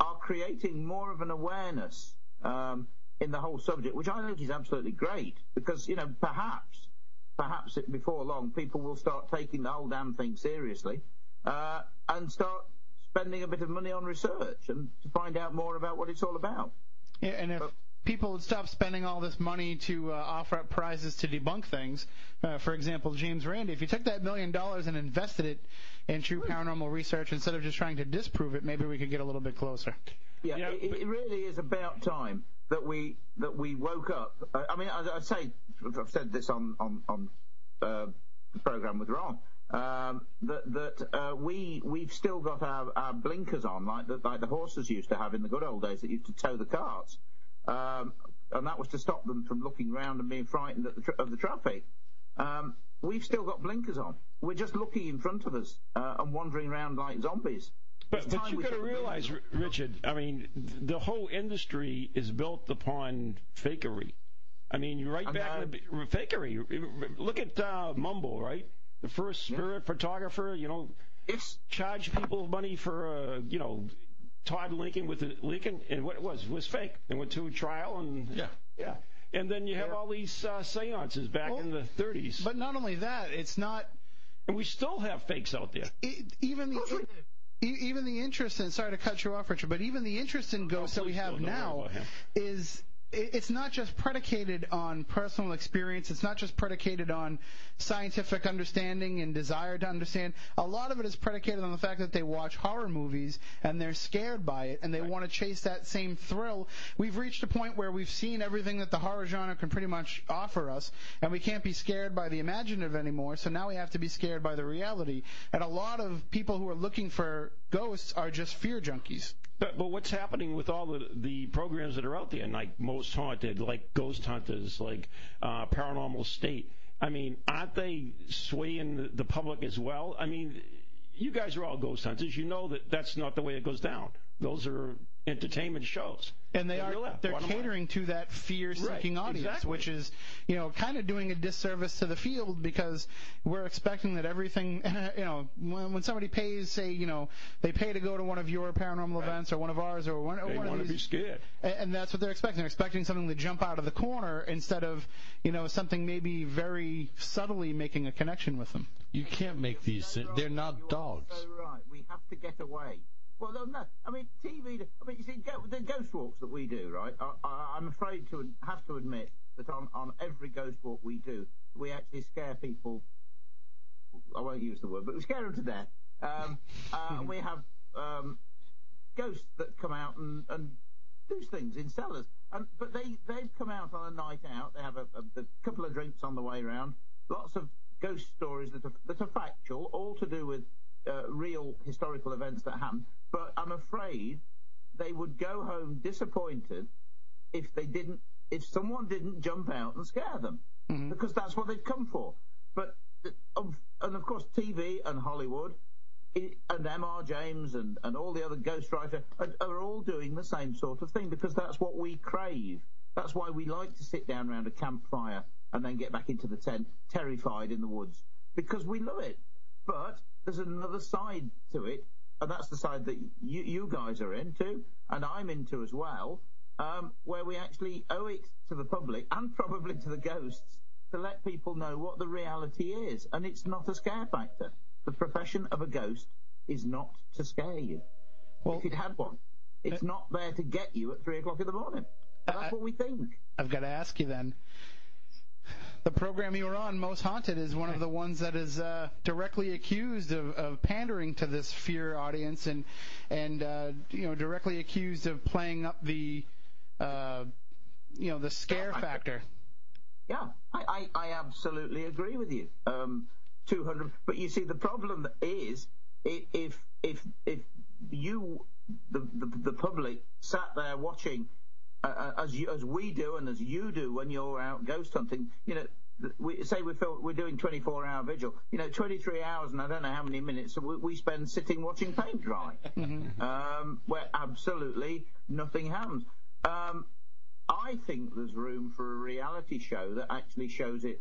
are creating more of an awareness um, in the whole subject, which I think is absolutely great because you know perhaps perhaps it, before long people will start taking the whole damn thing seriously uh, and start spending a bit of money on research and to find out more about what it's all about. Yeah, and if people would stop spending all this money to uh, offer up prizes to debunk things, uh, for example, James Randi, if you took that million dollars and invested it in true paranormal research instead of just trying to disprove it, maybe we could get a little bit closer. Yeah, Yeah, it, but- it really is about time that we that we woke up. Uh, I mean, I, I say I've said this on on on uh, the program with Ron. Um, that that uh, we we've still got our, our blinkers on like the, like the horses used to have in the good old days that used to tow the carts, um, and that was to stop them from looking round and being frightened at the tra- of the traffic. Um, we've still got blinkers on. We're just looking in front of us uh, and wandering around like zombies. But, but you've got to realize, R- Richard. I mean, the whole industry is built upon fakery. I mean, you're right I back in the fakery. Look at uh, Mumler, right? The first spirit photographer. You know, Yes. charge people money for uh, you know Todd Lincoln with the Lincoln, and what it was was fake. They went to a trial, and Yeah. yeah. And then you have all these uh, seances back in the 30s, But not only that, it's not and we still have fakes out there. it, even the. e- Even the interest in sorry to cut you off, Richard, but even the interest in ghosts that we have don't. Don't worry now is it- it's not just predicated on personal experience. It's not just predicated on scientific understanding and desire to understand. A lot of it is predicated on the fact that they watch horror movies and they're scared by it and they want to chase that same thrill. We've reached a point where we've seen everything that the horror genre can pretty much offer us and we can't be scared by the imaginative anymore. So now we have to be scared by the reality. And a lot of people who are looking for ghosts are just fear junkies. But, but what's happening with all the the programs that are out there, like Most Haunted, like Ghost Hunters, like uh, Paranormal State? I mean, aren't they swaying the, the public as well? I mean, you guys are all ghost hunters. You know that that's not the way it goes down. Those are entertainment shows. and they They're are real, they're catering to that fear-seeking Right, audience, exactly. which is you know kind of doing a disservice to the field because we're expecting that everything you know when, when somebody pays say you know they pay to go to one of your paranormal events or one of ours or one, They one want of to be scared. a- And that's what they're expecting. They're expecting something to jump out of the corner instead of, you know, something maybe very subtly making a connection with them. You can't make these. They're not You're dogs. So right, we have to get away. Well, no. I mean, TV. I mean, you see, go, the ghost walks that we do, right? I, I, I'm afraid to have to admit that on, on every ghost walk we do, we actually scare people. I won't use the word, but we scare them to death. Um, uh, we have um, ghosts that come out and, and do things in cellars. And but they they've come out on a night out. They have a, a, a couple of drinks on the way round. Lots of ghost stories that are that are factual, all to do with real historical events that happened. But I'm afraid they would go home disappointed if they didn't if someone didn't jump out and scare them because that's what they've come for. But uh, and of course TV and Hollywood and M.R. James and, and all the other ghostwriter are, are all doing the same sort of thing because that's what we crave. That's why we like to sit down around a campfire and then get back into the tent, terrified in the woods, because we love it. But there's another side to it, and that's the side that you, you guys are into, and I'm into as well, um, where we actually owe it to the public and probably to the ghosts to let people know what the reality is. And it's not a scare factor. The profession of a ghost is not to scare you. Well- if you'd had one, it's not there to get you at three o'clock in the morning. But that's I- what we think. I've got to ask you then. The program you were on, Most Haunted, is one of the ones that is uh, directly accused of, of pandering to this fear audience and and uh, you know directly accused of playing up the uh, you know the scare Scare factor. Yeah, I, I, I absolutely agree with you. Um, 200. But you see, the problem is if if if you the the, the public sat there watching as you as we do and as you do when you're out ghost hunting, you know. We say we feel we're doing 24 hour vigil. You know, 23 hours and I don't know how many minutes we, we spend sitting watching paint dry, um, where absolutely nothing happens. Um, I think there's room for a reality show that actually shows it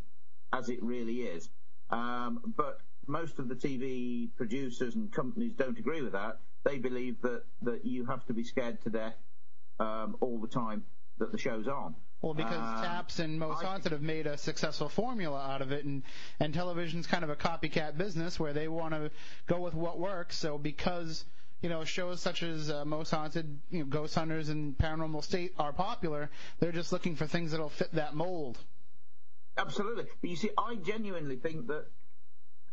as it really is. Um, but most of the TV producers and companies don't agree with that. They believe that, that you have to be scared to death um, all the time that the show's on. Well, because Um, Taps and Most I- Haunted have made a successful formula out of it, and and television's kind of a copycat business where they want to go with what works. So because you know shows such as uh, Most Haunted, you know, Ghost Hunters, and Paranormal State are popular, they're just looking for things that'll fit that mold. Absolutely. But you see, I genuinely think that,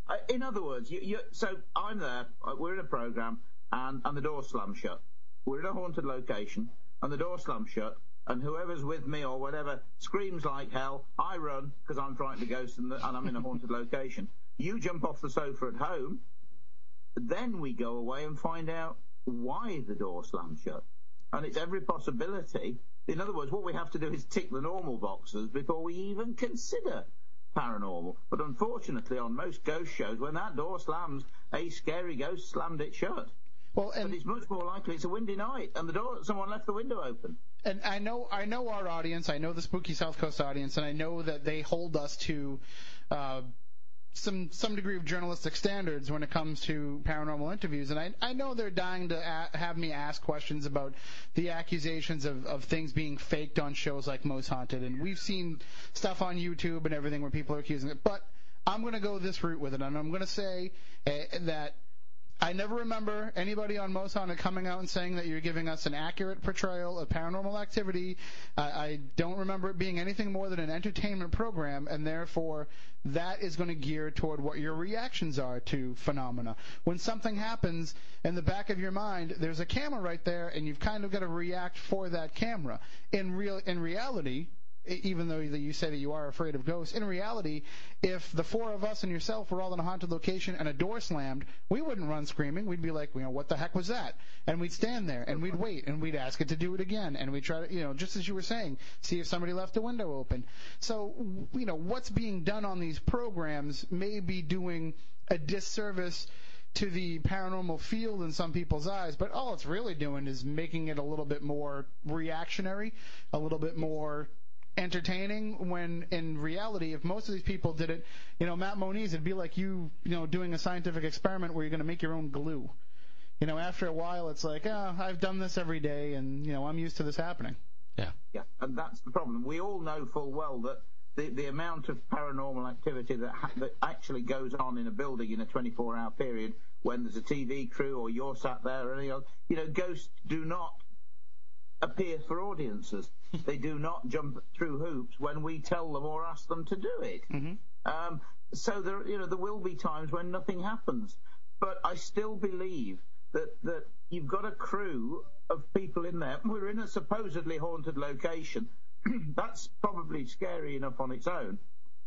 uh, in other words, you, you, so I'm there, uh, we're in a program, and, and the door slams shut. We're in a haunted location, and the door slams shut, and whoever's with me or whatever screams like hell. I run because I'm frightened of ghosts and, the, and I'm in a haunted location. You jump off the sofa at home. Then we go away and find out why the door slammed shut. And it's every possibility. In other words, what we have to do is tick the normal boxes before we even consider paranormal. But unfortunately, on most ghost shows, when that door slams, a scary ghost slammed it shut. Well, But and it's much more likely it's a windy night and the door someone left the window open. and I know I know our audience, I know the Spooky South Coast audience, and I know that they hold us to uh, some some degree of journalistic standards when it comes to paranormal interviews, and I I know they're dying to a- have me ask questions about the accusations of of things being faked on shows like Most Haunted, and we've seen stuff on YouTube and everything where people are accusing it, but I'm going to go this route with it, and I'm going to say uh, that. I never remember anybody on Haunted coming out and saying that you're giving us an accurate portrayal of paranormal activity. I, I don't remember it being anything more than an entertainment program, and therefore that is going to gear toward what your reactions are to phenomena. When something happens in the back of your mind, there's a camera right there, and you've kind of got to react for that camera. In real, in reality, even though you say that you are afraid of ghosts, in reality, if the four of us and yourself were all in a haunted location and a door slammed, we wouldn't run screaming. We'd be like, you know, what the heck was that? And we'd stand there and we'd wait and we'd ask it to do it again and we'd try to, you know, just as you were saying, see if somebody left a window open. So, you know, what's being done on these programs may be doing a disservice to the paranormal field in some people's eyes, but all it's really doing is making it a little bit more reactionary, a little bit more entertaining when in reality if most of these people did it you know matt moniz it'd be like you you know doing a scientific experiment where you're going to make your own glue you know after a while it's like oh i've done this every day and you know i'm used to this happening Yeah. Yeah, and that's the problem. We all know full well that the, the amount of paranormal activity that, ha- that actually goes on in a building in a 24 hour period when there's a TV crew or you're sat there or any other, you know, ghosts do not appear for audiences. they do not jump through hoops when we tell them or ask them to do it. Um, so there, you know, there will be times when nothing happens, but I still believe that that you've got a crew of people in there. We're in a supposedly haunted location. That's probably scary enough on its own.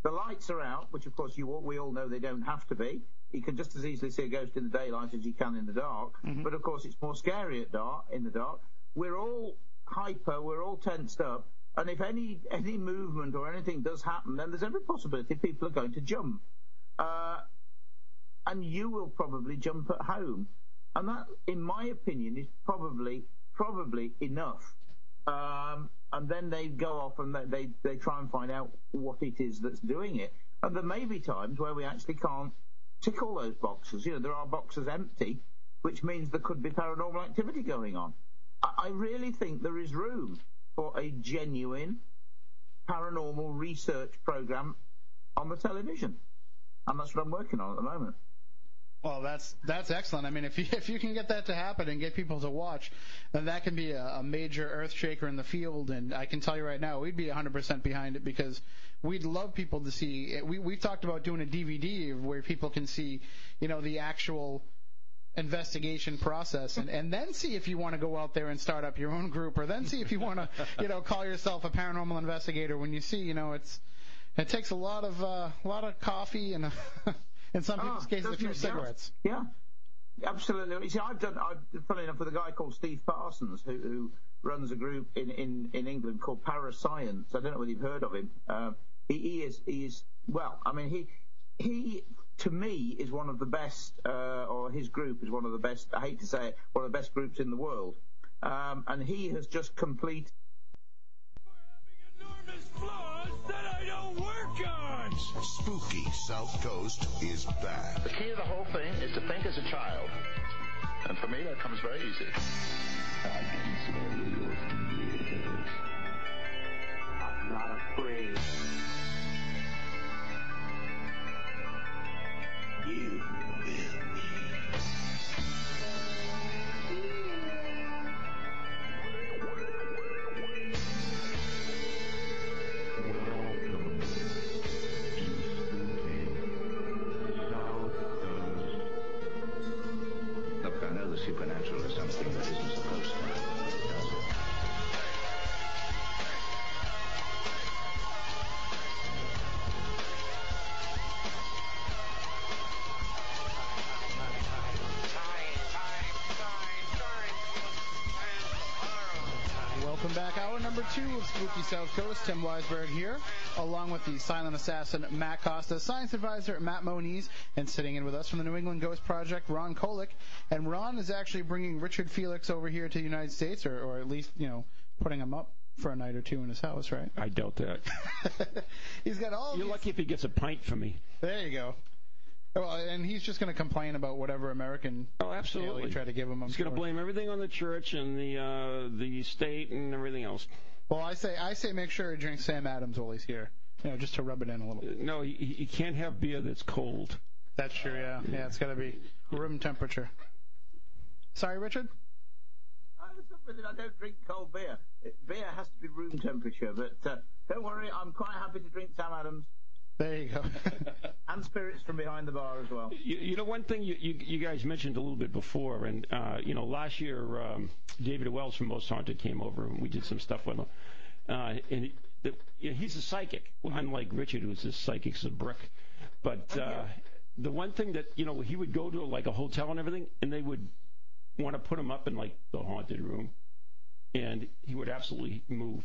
The lights are out, which of course you all, we all know they don't have to be. You can just as easily see a ghost in the daylight as you can in the dark. But of course it's more scary at dark in the dark. We're all hyper, we're all tensed up, and if any any movement or anything does happen, then there's every possibility people are going to jump. Uh, and you will probably jump at home. And that, in my opinion, is probably probably enough. Um, and then they go off and they, they they try and find out what it is that's doing it. And there may be times where we actually can't tick all those boxes. You know, there are boxes empty, which means there could be paranormal activity going on. I, really think there is room for a genuine paranormal research program on the television. And that's what I'm working on at the moment. Well, that's that's excellent. I mean, if you if you can get that to happen and get people to watch, then that can be a, a major earth shaker in the field. And I can tell you right now, we'd be 100% behind it because we'd love people to see. It. We we talked about doing a DVD where people can see, you know, the actual investigation process and, and then see if you want to go out there and start up your own group or then see if you want to you know call yourself a paranormal investigator when you see you know it's it takes a lot of uh, a lot of coffee and in some people's Ah, cases a few it? cigarettes Yeah. yeah. Absolutely. You see, I've done, I've, funny enough, with a guy called Steve Parsons, who, who runs a group in, in, in England called Parascience. I don't know whether you've heard of him. Um, he, he is, he is, well, I mean, he, he, to me, is one of the best, uh, or his group is one of the best, I hate to say it, one of the best groups in the world. Um, and he has just completed that I don't work on. Spooky South Coast is back. The key to the whole thing is to think as a child. And for me, that comes very easy. I'm not afraid. You South Coast. Tim Weisberg here, along with the silent assassin Matt Costa, science advisor Matt Moniz, and sitting in with us from the New England Ghost Project, Ron Kolek. And Ron is actually bringing Richard Felix over here to the United States, or, or at least, you know, putting him up for a night or two in his house, right? I doubt that. He's got all You're these- lucky if he gets a pint from me. There you go. Well, and he's just going to complain about whatever American Oh, absolutely. try to give him. I'm He's going to blame everything on the church and the uh, the state and everything else. Well, I say, I say, make sure he drinks Sam Adams while he's here. You know, just to rub it in a little. No, you, he can't have beer that's cold. That's true. Yeah, yeah. It's got to be room temperature. Sorry, Richard. I I don't drink cold beer. Beer has to be room temperature, but uh, don't worry, I'm quite happy to drink Sam Adams There you go. and spirits from behind the bar as well. You, you know, one thing you, you, you guys mentioned a little bit before, and uh, you know, last year um, David Wells from Most Haunted came over and we did some stuff with him. Uh, and he, the, you know, he's a psychic, unlike Richard, who's this psychic as a brick. But uh, the one thing that you know, he would go to like a hotel and everything, and they would want to put him up in like the haunted room, and he would absolutely move.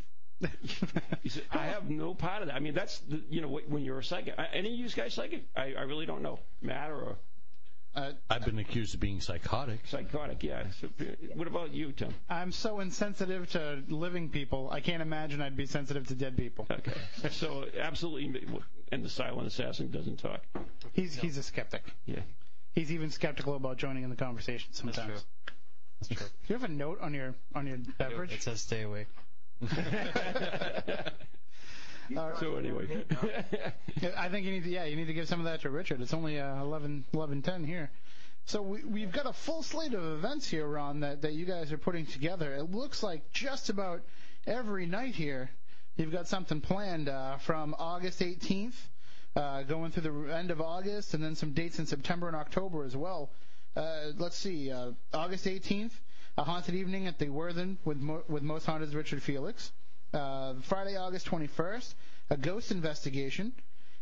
He said, "I have no part of that." I mean, that's the, you know when you're a psychic. Any of you guys psychic? I, I really don't know. Matt or Uh, I've been accused of being psychotic. psychotic? Yeah. So, what about you, Tim? I'm so insensitive to living people. I can't imagine I'd be sensitive to dead people. Okay. So absolutely, and the silent assassin doesn't talk. He's he's a skeptic. Yeah. He's even skeptical about joining in the conversation sometimes. That's sometimes. true. That's true. Do you have a note on your on your beverage? It says stay awake. So anyway, I think you need to yeah you need to give some of that to Richard. It's only uh, 11 10 here. So we, we've got a full slate of events here, Ron, that, that you guys are putting together. It looks like just about every night here, you've got something planned uh, from August 18th, uh, going through the end of August, and then some dates in September and October as well. Uh, let's see, uh, August 18th, a haunted evening at the Worthen with Mo- with Most Haunted's Richard Felix. Uh, Friday, August 21st, a ghost investigation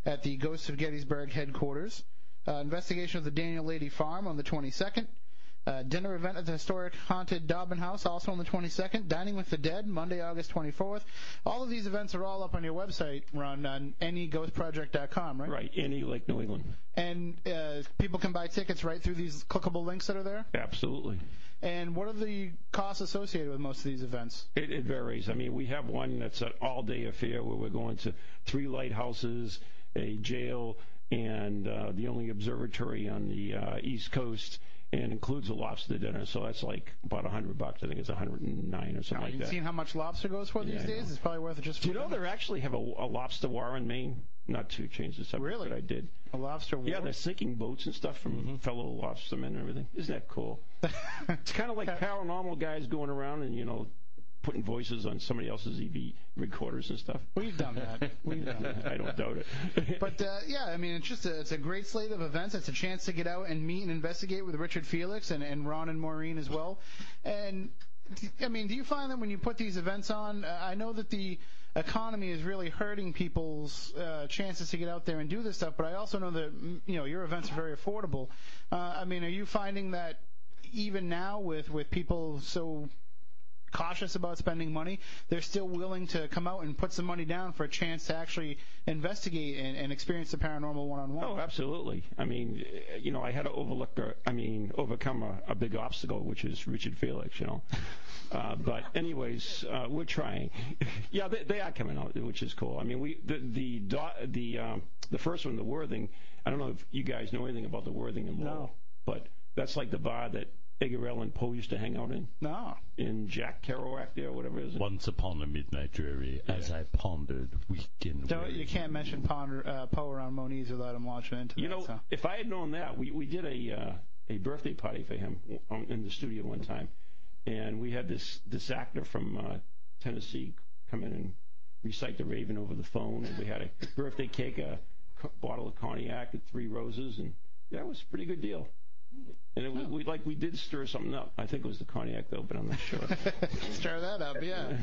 at the Ghosts of Gettysburg headquarters. Uh, investigation of the Daniel Lady Farm on the 22nd. Uh, dinner event at the historic haunted Dobbin House, also on the 22nd. Dining with the Dead, Monday, August 24th. All of these events are all up on your website, Ron, on neghostproject.com, right? right? Any Lake New England. And uh, people can buy tickets right through these clickable links that are there. Absolutely. And what are the costs associated with most of these events? It, it varies. I mean, we have one that's an all-day affair where we're going to three lighthouses a jail and uh, the only observatory on the uh, East Coast, and includes a lobster dinner. So that's like about a hundred bucks. I think it's a hundred and nine or something like You've that. seen how much lobster goes for Yeah, these days? It's probably worth it just Do for you know they actually have a, a lobster war in Maine? Not to change the subject, Really? but I did. a lobster. Yeah, they're sinking boats and stuff from fellow lobstermen and everything. Isn't that cool? It's kind of like paranormal guys going around and you know putting voices on somebody else's EV recorders and stuff. We've done that. We've done that. I don't doubt it. But uh, yeah, I mean, it's just a, it's a great slate of events. It's a chance to get out and meet and investigate with Richard Felix and, and Ron and Maureen as well. And I mean, do you find that when you put these events on, uh, I know that the economy is really hurting people's uh, chances to get out there and do this stuff, but I also know that mm, you know your events are very affordable. Uh, I mean, are you finding that even now with with people so cautious about spending money, they're still willing to come out and put some money down for a chance to actually investigate and, and experience the paranormal one on Oh, one. absolutely. I mean, you know, I had to overlook, a, I mean, overcome a, a big obstacle, which is Richard Felix, you know. Uh, but anyways, uh, we're trying. yeah, they, they are coming out, which is cool. I mean, we the the do- the um, the first one, the Worthen. I don't know if you guys know anything about the Worthen in Lowell, No. but that's like the bar that Edgar Allan Poe used to hang out in, No. in Jack Kerouac there, whatever it is. Once upon a midnight dreary, as I pondered weekend. Don't, you can't mention Ponder, uh, Poe around Moniz without him launching into You that. know, so. if I had known that, we we did a uh, a birthday party for him um, in the studio one time, and we had this this actor from uh, Tennessee come in and recite the Raven over the phone, and we had a birthday cake, a bottle of cognac, and three roses, and that was a pretty good deal. And it, was we like we did stir something up. I think it was the cognac though, but I'm not sure. Stir that up, yeah.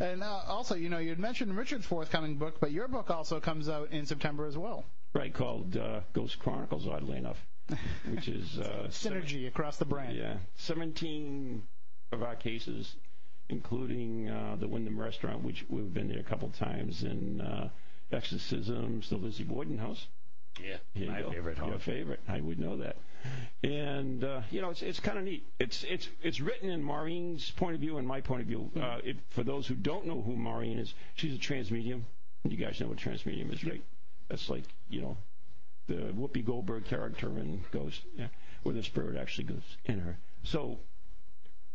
and uh, also, you know, you'd mentioned Richard's forthcoming book, but your book also comes out in September as well. right, called uh, Ghost Chronicles, oddly enough, which is uh, Synergy across the brand. Yeah, 17 of our cases, including uh, the Windham Restaurant, which we've been there a couple times, and uh, Exorcisms, the Lizzie Borden House. Yeah, Here you my go. favorite Your favorite. I would know that. And uh, you know, it's it's kind of neat. It's it's it's written in Maureen's point of view and my point of view. Hmm. Uh, if, for those who don't know who Maureen is, she's a trance medium. You guys know what trance medium is, right? That's like you know the Whoopi Goldberg character in Ghost, yeah, where the spirit actually goes in her. So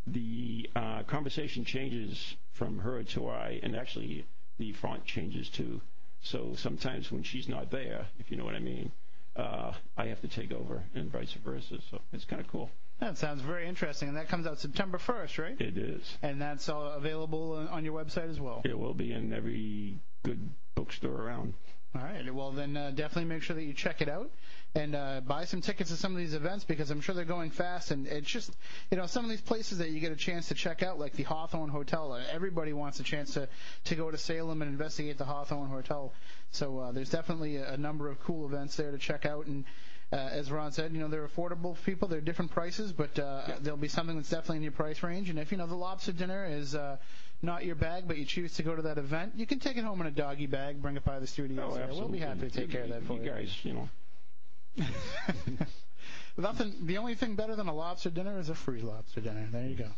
the uh, conversation changes from her to I, and actually the font changes too. So sometimes when she's not there, if you know what I mean, uh, I have to take over, and vice versa. So it's kind of cool. That sounds very interesting, and that comes out September 1st, right? It is. And that's all available on- on your website as well. It will be in every good bookstore around. All right. Well, then uh, definitely make sure that you check it out and uh, buy some tickets to some of these events because I'm sure they're going fast. And it's just, you know, some of these places that you get a chance to check out, like the Hawthorne Hotel. Uh, everybody wants a chance to, to go to Salem and investigate the Hawthorne Hotel. So uh, there's definitely a, a number of cool events there to check out. And uh, as Ron said, you know, they're affordable for people. They're different prices, but uh, there'll be something that's definitely in your price range. And if, you know, the lobster dinner is uh, not your bag, but you choose to go to that event, you can take it home in a doggy bag, bring it by the studio. Oh, there. We'll be happy to take care of that for you you. guys, you know. Nothing. The only thing better than a lobster dinner is a free lobster dinner. There you go.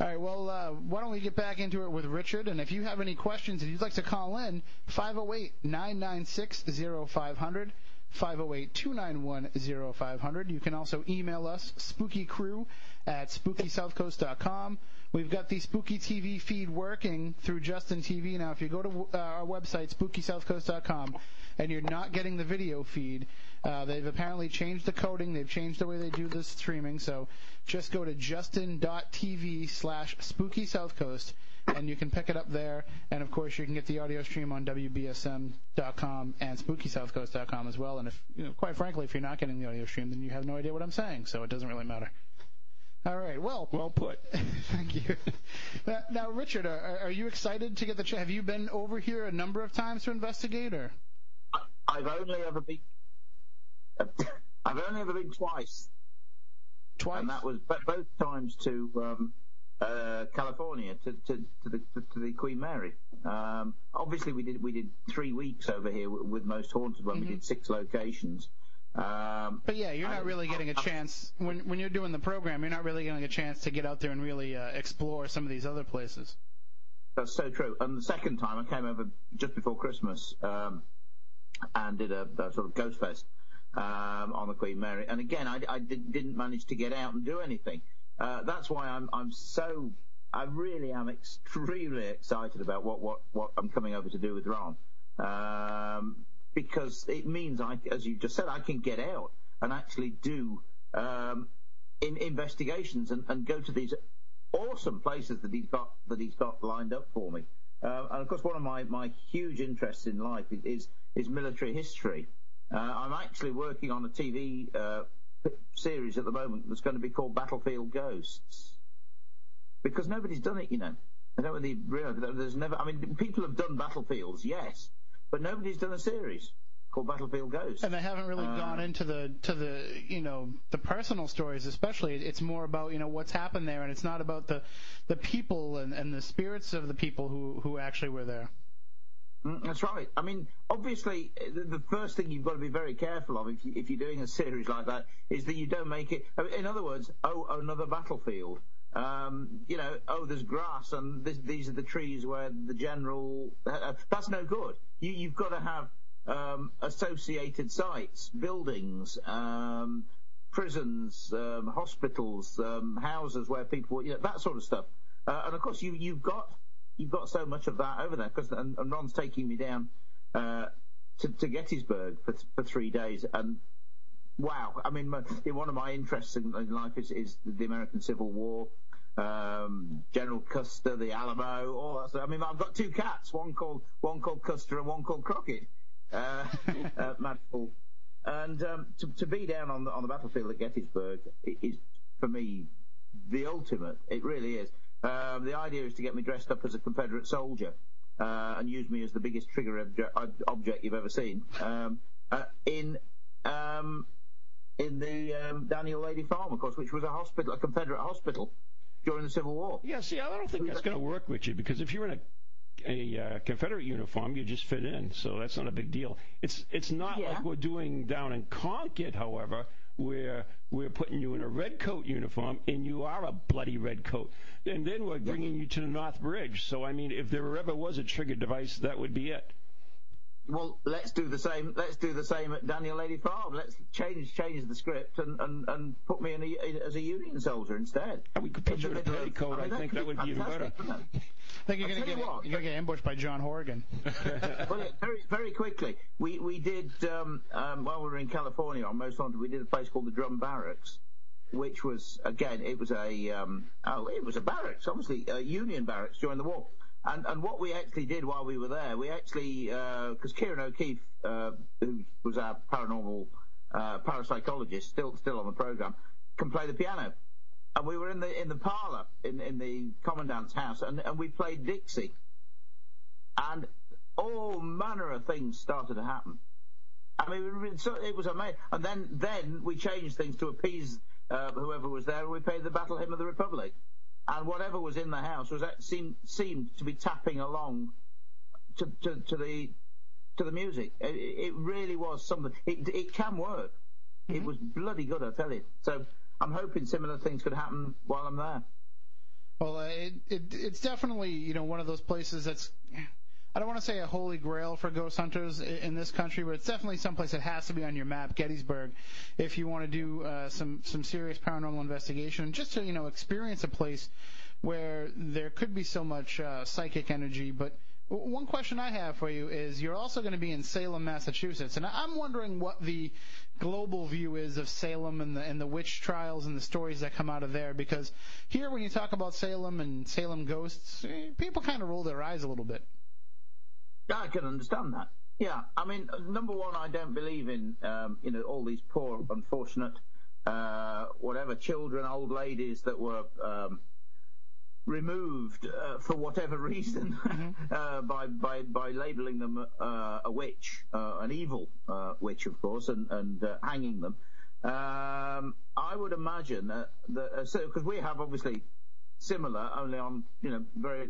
All right. Well, uh, why don't we get back into it with Richard? And if you have any questions, if you'd like to call in, 508-996-0500. 508-291-0500. You can also email us, spookycrew at spookysouthcoast.com. We've got the Spooky TV feed working through Justin TV. Now, if you go to uh, our website, spookysouthcoast.com, and you're not getting the video feed, uh, they've apparently changed the coding. They've changed the way they do the streaming. So just go to justin.tv slash spooky south coast and you can pick it up there. And of course, you can get the audio stream on WBSM.com and SpookySouthCoast.com as well. And if, you know, quite frankly, if you're not getting the audio stream, then you have no idea what I'm saying, so it doesn't really matter. All right. Well, Well put. thank you. Now, now, Richard, are, are you excited to get the? Ch- have you been over here a number of times to investigate, or? I've only ever been. I've only ever been twice, Twice. and that was bo- both times to um, uh, California to, to, to the to, to the Queen Mary. Um, obviously, we did we did three weeks over here with, with Most Haunted when we did six locations. Um, But yeah, you're not I- really getting a chance when when you're doing the program. You're not really getting a chance to get out there and really uh, explore some of these other places. That's so true. And the second time I came over just before Christmas, um, and did a, a sort of ghost fest um, on the Queen Mary. And again, I, I did, didn't manage to get out and do anything. Uh, that's why I'm I'm so I really am extremely excited about what what what I'm coming over to do with Ron. Um, because it means I, as you just said, I can get out and actually do um, in investigations and, and go to these awesome places that he's got that he's got lined up for me. Uh, and of course, one of my, my huge interests in life is is, is military history. Uh, I'm actually working on a TV uh, series at the moment that's going to be called Battlefield Ghosts because nobody's done it. You know, I don't really realize there's never. I mean, people have done battlefields, yes, but nobody's done a series called Battlefield Ghosts. And they haven't really Uh, gone into the to the you know the personal stories, especially. It's more about you know what's happened there, and it's not about the the people and, and the spirits of the people who who actually were there. Mm, That's right. I mean, obviously, the, the first thing you've got to be very careful of if, you, if you're doing a series like that is that you don't make it. I mean, In other words, oh, another battlefield. Um, you know, oh, there's grass and this, these are the trees where the general. Uh, that's no good. You, you've got to have um, associated sites, buildings, um, prisons, um, hospitals, um, houses where people, you know, that sort of stuff. Uh, and of course, you, you've got you've got so much of that over there because and, and Ron's taking me down uh, to, to Gettysburg for for three days and. Wow, I mean, my, one of my interests in, in life is, is the American Civil War, um, General Custer, the Alamo, all that stuff. I mean, I've got two cats, one called one called Custer and one called Crockett, uh, uh. And um, to, to be down on the on the battlefield at Gettysburg is for me the ultimate. It really is. Um, the idea is to get me dressed up as a Confederate soldier uh, and use me as the biggest trigger obje- ob- object you've ever seen um, uh, in um, in the um, Daniel Lady Farm, of course, which was a hospital, a Confederate hospital during the Civil War. Yeah, see, I don't think that's going to work with you because if you're in a a uh, Confederate uniform, you just fit in, so that's not a big deal. It's it's not Yeah. like we're doing down in Concord, however, where we're putting you in a red coat uniform and you are a bloody red coat, and then we're bringing you to the North Bridge. So I mean, if there ever was a trigger device, that would be it. Well, let's do the same. Let's do the same at Daniel Lady Farm. Let's change change the script and, and, and put me in, a, in as a Union soldier instead. And we could put you in a middle of- petticoat. I mean, think that would be even better. I think you're gonna tell get you what. you're gonna get ambushed by John Horgan. well, yeah, very very quickly. We we did um, um, while we were in California on Most Wanted. We did a place called the Drum Barracks, which was again it was a um, oh it was a barracks, obviously a Union barracks during the war. And and what we actually did while we were there, we actually because Ciaran O'Keeffe, uh, who was our paranormal uh, parapsychologist, still still on the program, can play the piano. And we were in the in the parlour in, in the commandant's house, and, and we played Dixie and all manner of things started to happen. I mean, it was- it was amazing. And then, then we changed things to appease uh, whoever was there. and We played the Battle Hymn of the Republic, and whatever was in the house was that seemed seemed to be tapping along to, to, to the to the music. It, it really was something. It, it can work. It was bloody good, I tell you. So I'm hoping similar things could happen while I'm there. Well, uh, it, it it's definitely you know one of those places that's I don't want to say a holy grail for ghost hunters in this country, but it's definitely someplace that has to be on your map, Gettysburg, if you want to do uh, some some serious paranormal investigation, just to you know experience a place where there could be so much uh, psychic energy. But one question I have for you is, you're also going to be in Salem, Massachusetts, and I'm wondering what the global view is of Salem and the and the witch trials and the stories that come out of there. Because here, when you talk about Salem and Salem ghosts, eh, people kind of roll their eyes a little bit. I can understand that. Yeah, I mean, number one, I don't believe in um, you know all these poor, unfortunate, uh, whatever children, old ladies that were um, removed uh, for whatever reason uh, by by by labelling them uh, a witch, uh, an evil uh, witch, of course, and and uh, hanging them. Um, I would imagine that uh, so because we have obviously similar, only on you know very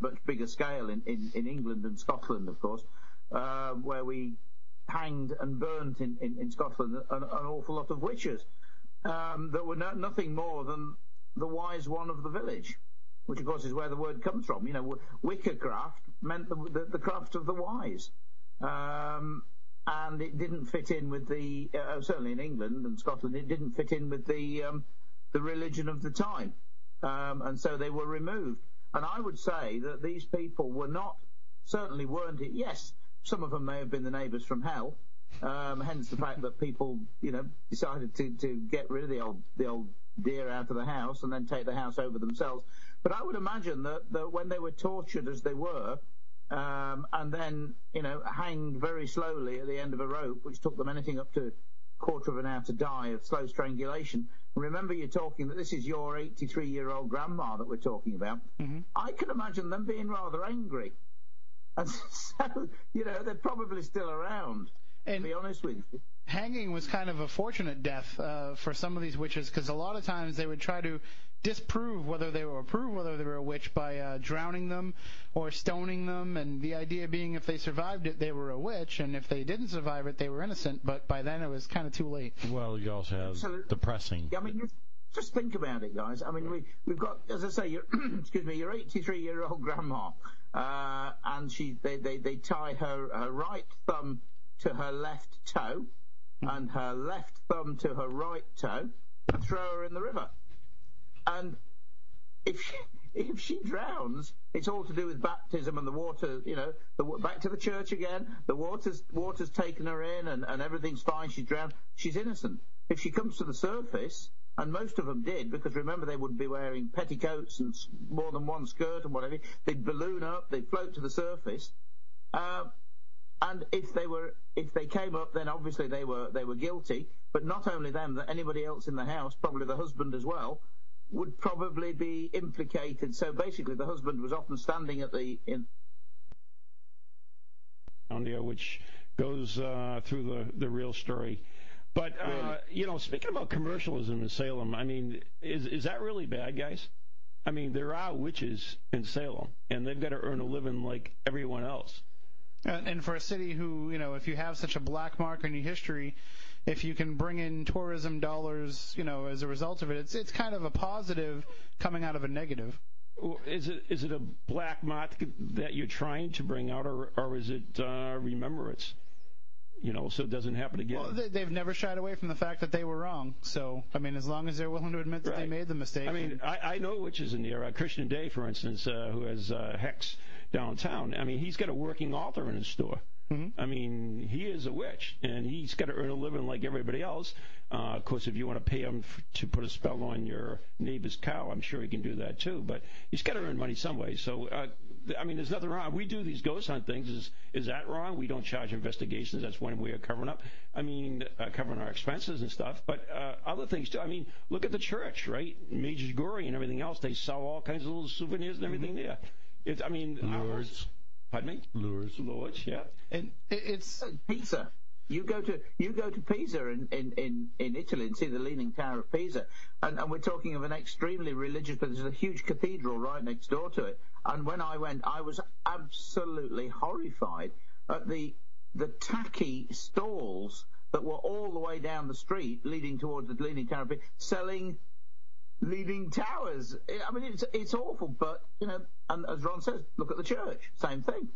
much bigger scale in, in, in England and Scotland, of course, uh, where we hanged and burnt in, in, in Scotland an, an awful lot of witches um, that were no, nothing more than the wise one of the village, which of course is where the word comes from. You know, wicker craft meant the, the, the craft of the wise. Um, and it didn't fit in with the uh, certainly in England and Scotland it didn't fit in with the um, the religion of the time, um, and so they were removed. And I would say that these people were not certainly weren't it. Yes, some of them may have been the neighbours from hell. Um, hence the fact that people, you know, decided to, to get rid of the old the old deer out of the house and then take the house over themselves. But I would imagine that, that when they were tortured as they were, um, and then you know hanged very slowly at the end of a rope, which took them anything up to a quarter of an hour to die of slow strangulation. Remember, you're talking that this is your 83 year old grandma that we're talking about. Mm-hmm. I can imagine them being rather angry, and so you know they're probably still around. And to be honest with you. hanging was kind of a fortunate death uh, for some of these witches because a lot of times they would try to disprove whether they were prove whether they were a witch by uh, drowning them or stoning them, and the idea being if they survived it, they were a witch, and if they didn't survive it, they were innocent. But by then, it was kind of too late. Well, you also have Absolutely. the pressing. I mean, just think about it, guys. I mean, we we've got, as I say, your excuse me, your 83 year old grandma, uh, and she they, they they tie her her right thumb to her left toe, and her left thumb to her right toe, and throw her in the river. And if she, if she drowns, it's all to do with baptism and the water. You know, the, back to the church again. The water's water's taken her in, and, and everything's fine. She's drowned. She's innocent. If she comes to the surface, and most of them did, because remember they would be wearing petticoats and more than one skirt and whatever. They'd balloon up. They'd float to the surface. Uh, and if they were, if they came up, then obviously they were they were guilty. But not only them, that anybody else in the house, probably the husband as well, would probably be implicated. So basically, the husband was often standing at the in, on which goes uh, through the, the real story. But uh, Really? you know, speaking about commercialism in Salem, I mean, is is that really bad, guys? I mean, there are witches in Salem, and they've got to earn a living like everyone else. And, and for a city who, you know, if you have such a black mark on your history, if you can bring in tourism dollars, you know, as a result of it, it's it's kind of a positive coming out of a negative. Is it is it a black mark that you're trying to bring out, or or is it uh, remembrance? You know, so it doesn't happen again. Well, they, they've never shied away from the fact that they were wrong. So, I mean, as long as they're willing to admit that they made the mistake. I mean, I, I know witches in the Uh, Christian Day, for instance, uh, who has uh, Hex downtown. I mean, he's got a working altar in his store. Mhm. I mean, he is a witch, and he's got to earn a living like everybody else. Uh, of course, if you want to pay him f- to put a spell on your neighbor's cow, I'm sure he can do that too. But he's got to earn money some way. So, uh, I mean, there's nothing wrong. We do these ghost hunt things. Is is that wrong? We don't charge investigations. That's when we are covering up. I mean, uh, covering our expenses and stuff. But uh, other things too. I mean, look at the church, right? Medjugorje and everything else. They sell all kinds of little souvenirs and everything there. It's, I mean, Lures. Pardon me. Lures. Lords, yeah. and it's oh, Pisa. You go to you go to Pisa in, in, in, in Italy and see the Leaning Tower of Pisa, and, and we're talking of an extremely religious. But there's a huge cathedral right next door to it. And when I went, I was absolutely horrified at the the tacky stalls that were all the way down the street leading towards the Leaning Tower of Pisa, selling leaning towers. I mean, it's it's awful, but you know, and as Ron says, look at the church, same thing.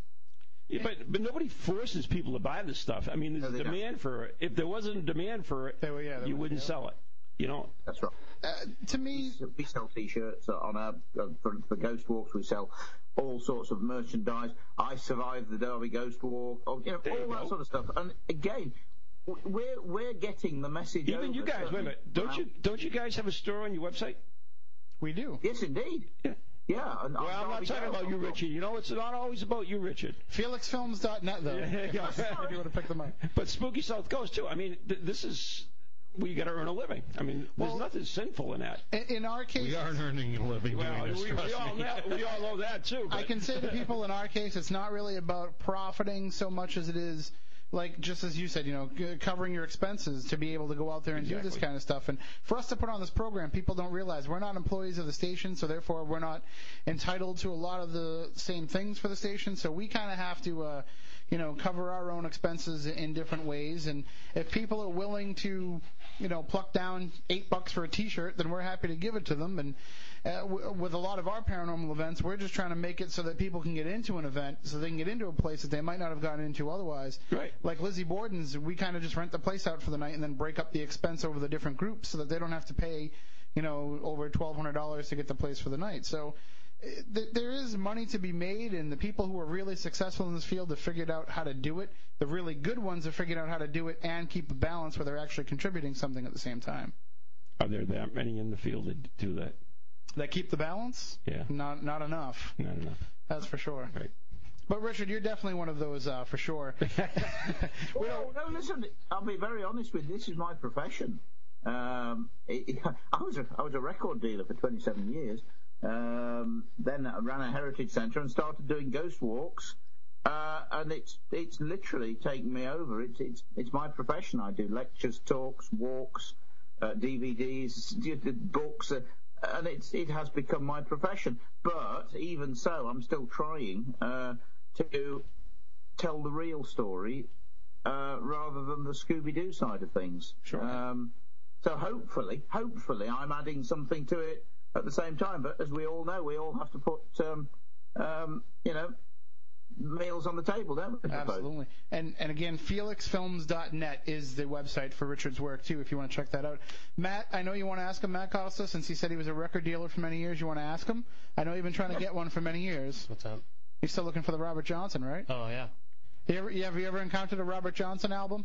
Yeah, but but nobody forces people to buy this stuff. I mean, there's No, a they don't. demand for it. If there wasn't a demand for it, They were- yeah, they you would- wouldn't sell it. You know. That's right. uh, to me, We sell T-shirts on our uh, for, for Ghost Walks. We sell all sorts of merchandise. I survived the Derby Ghost Walk. oh, You know, There you all that go. sort of stuff. And again, w- we're we're getting the message. Even over, you guys, wait a minute. Don't you don't you guys have a store on your website? we do. Yes, indeed. Yeah. Yeah. Well, I'm not talking about you, Richard. You know, it's not always about you, Richard. FelixFilms.net, though. Yeah, yeah. if you want to pick them up. But Spooky South Coast too. I mean, th- this is we got to earn a living. I mean, there's Well- nothing sinful in that. In, in our case, We aren't earning a living Well, doing this. we, trust we all me. know, we all know that too. I can say to people in our case, it's not really about profiting so much as it is, like just as you said, you know, covering your expenses to be able to go out there and do this kind of stuff. And for us to put on this program, people don't realize we're not employees of the station, so therefore we're not entitled to a lot of the same things for the station. So we kind of have to. Uh, you know, cover our own expenses in different ways. And if people are willing to, you know, pluck down eight bucks for a T-shirt, then we're happy to give it to them. And with a lot of our paranormal events, we're just trying to make it so that people can get into an event, so they can get into a place that they might not have gotten into otherwise. Right. Like Lizzie Borden's, we kind of just rent the place out for the night and then break up the expense over the different groups, so that they don't have to pay, you know, over twelve hundred dollars to get the place for the night. So. uh, There is money to be made, and the people who are really successful in this field have figured out how to do it. The really good ones have figured out how to do it and keep a balance where they're actually contributing something at the same time. Are there that many in the field that do that? That keep the balance? Yeah. Not not enough. Not enough. That's for sure. Right. But Richard, you're definitely one of those uh, for sure. Well, no, listen. I'll be very honest with you. This is my profession. Um, it, I was a I was a record dealer for 27 years. Um, then I ran a heritage centre and started doing ghost walks. Uh, and it's it's literally taken me over. It's it's it's my profession. I do lectures, talks, walks, uh, DVDs, d- d- books, uh, and it's it has become my profession. But even so, I'm still trying uh, to tell the real story uh, rather than the Scooby Doo side of things. Sure. Um, so hopefully, hopefully, I'm adding something to it at the same time. But as we all know, we all have to put, um, um, you know, meals on the table, don't we? Absolutely. And and again, felixfilms.net is the website for Richard's work too, if you want to check that out. Matt, I know you want to ask him, Matt Costa, since he said he was a record dealer for many years. You want to ask him? I know you've been trying to get one for many years. What's up? You're still looking for the Robert Johnson, right? Oh yeah. You ever, you have you ever encountered a Robert Johnson album?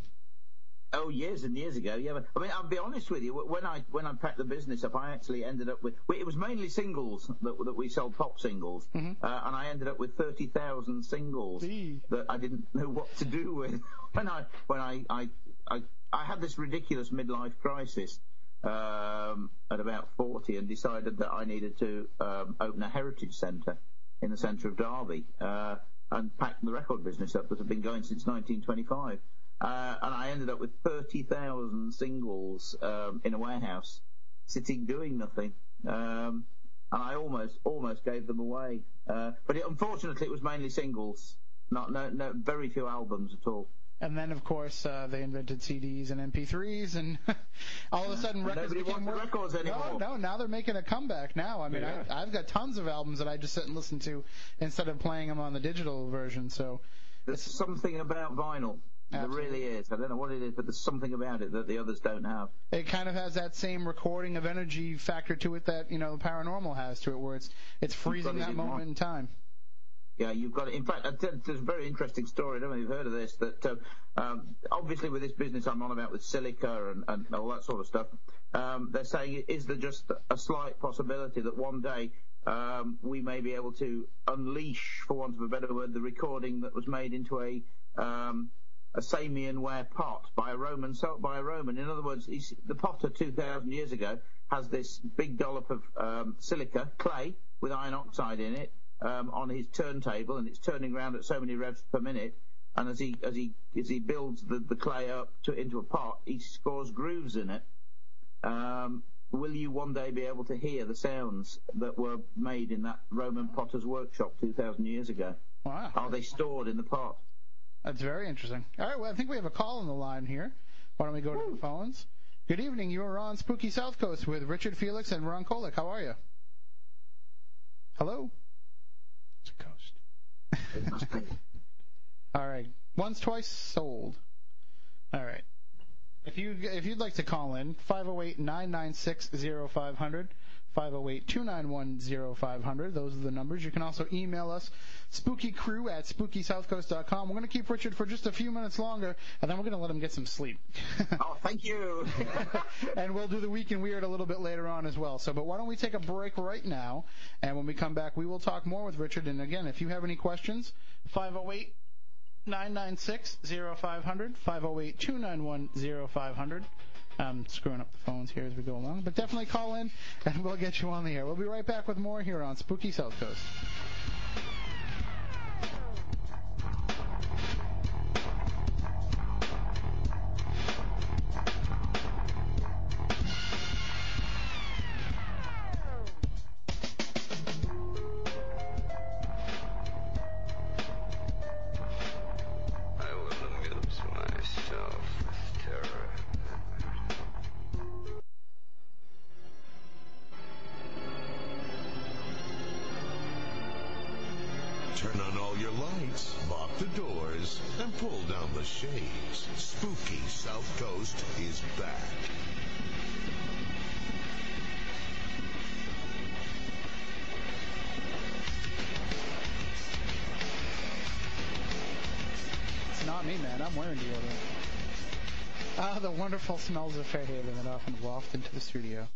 Oh, years and years ago, yeah. But, I mean, I'll be honest with you. When I when I packed the business up, I actually ended up with it was mainly singles that that we sold pop singles, uh, and I ended up with thirty thousand singles Gee. that I didn't know what to do with when I when I I I, I had this ridiculous midlife crisis um, at about forty and decided that I needed to um, open a heritage centre in the centre of Derby uh, and packed the record business up that had been going since 1925. Uh, and I ended up with 30,000 singles um, in a warehouse, sitting doing nothing. Um, and I almost almost gave them away. Uh, but it, unfortunately, it was mainly singles, not no, no very few albums at all. And then, of course, uh, they invented CDs and MP3s, and all of a sudden, records Nobody became more. records anymore. No, no, now they're making a comeback. Now, I mean, Yeah. I, I've got tons of albums that I just sit and listen to instead of playing them on the digital version. So, There's something about vinyl. There really is. I don't know what it is, but there's something about it that the others don't have. it kind of has that same recording of energy factor to it that you know the paranormal has to it, where it's it's freezing that moment one. in time. Yeah, you've got it. In fact, there's a very interesting story. I don't know if you've heard of this. That uh, um, obviously with this business I'm on about with silica and, and all that sort of stuff, um, they're saying is there just a slight possibility that one day um, we may be able to unleash, for want of a better word, the recording that was made into a um, a Samian ware pot by a Roman so by a Roman. In other words, the potter 2,000 years ago has this big dollop of um, silica clay with iron oxide in it um, on his turntable, and it's turning around at so many revs per minute. And as he as he as he builds the, the clay up to into a pot, he scores grooves in it. Um, will you one day be able to hear the sounds that were made in that Roman potter's workshop 2,000 years ago? Wow, Are they stored in the pot? That's very interesting. All right, well, I think we have a call on the line here. Why don't we go to the phones? Good evening. You are on Spooky South Coast with Richard Felix and Ron Kolek. How are you? Hello. It's a coast. It must. All right. Once, twice, sold. All right. If you if you'd like to call in, 508-996-0500, 508-291-0500. Those are the numbers. You can also email us, spookycrew at spookysouthcoast.com. We're going to keep Richard for just a few minutes longer, and then we're going to let him get some sleep. Oh, thank you. and we'll do the week in weird a little bit later on as well. So, but why don't we take a break right now? And when we come back, we will talk more with Richard. And again, if you have any questions, 508 996 0500, 508 291 0500. I'm screwing up the phones here as we go along, but definitely call in and we'll get you on the air. We'll be right back with more here on Spooky South Coast. All your lights, lock the doors, and pull down the shades. Spooky South Coast is back. It's not me, man. I'm wearing deodorant. Ah, the wonderful smells of Fairhaven that often waft into the studio.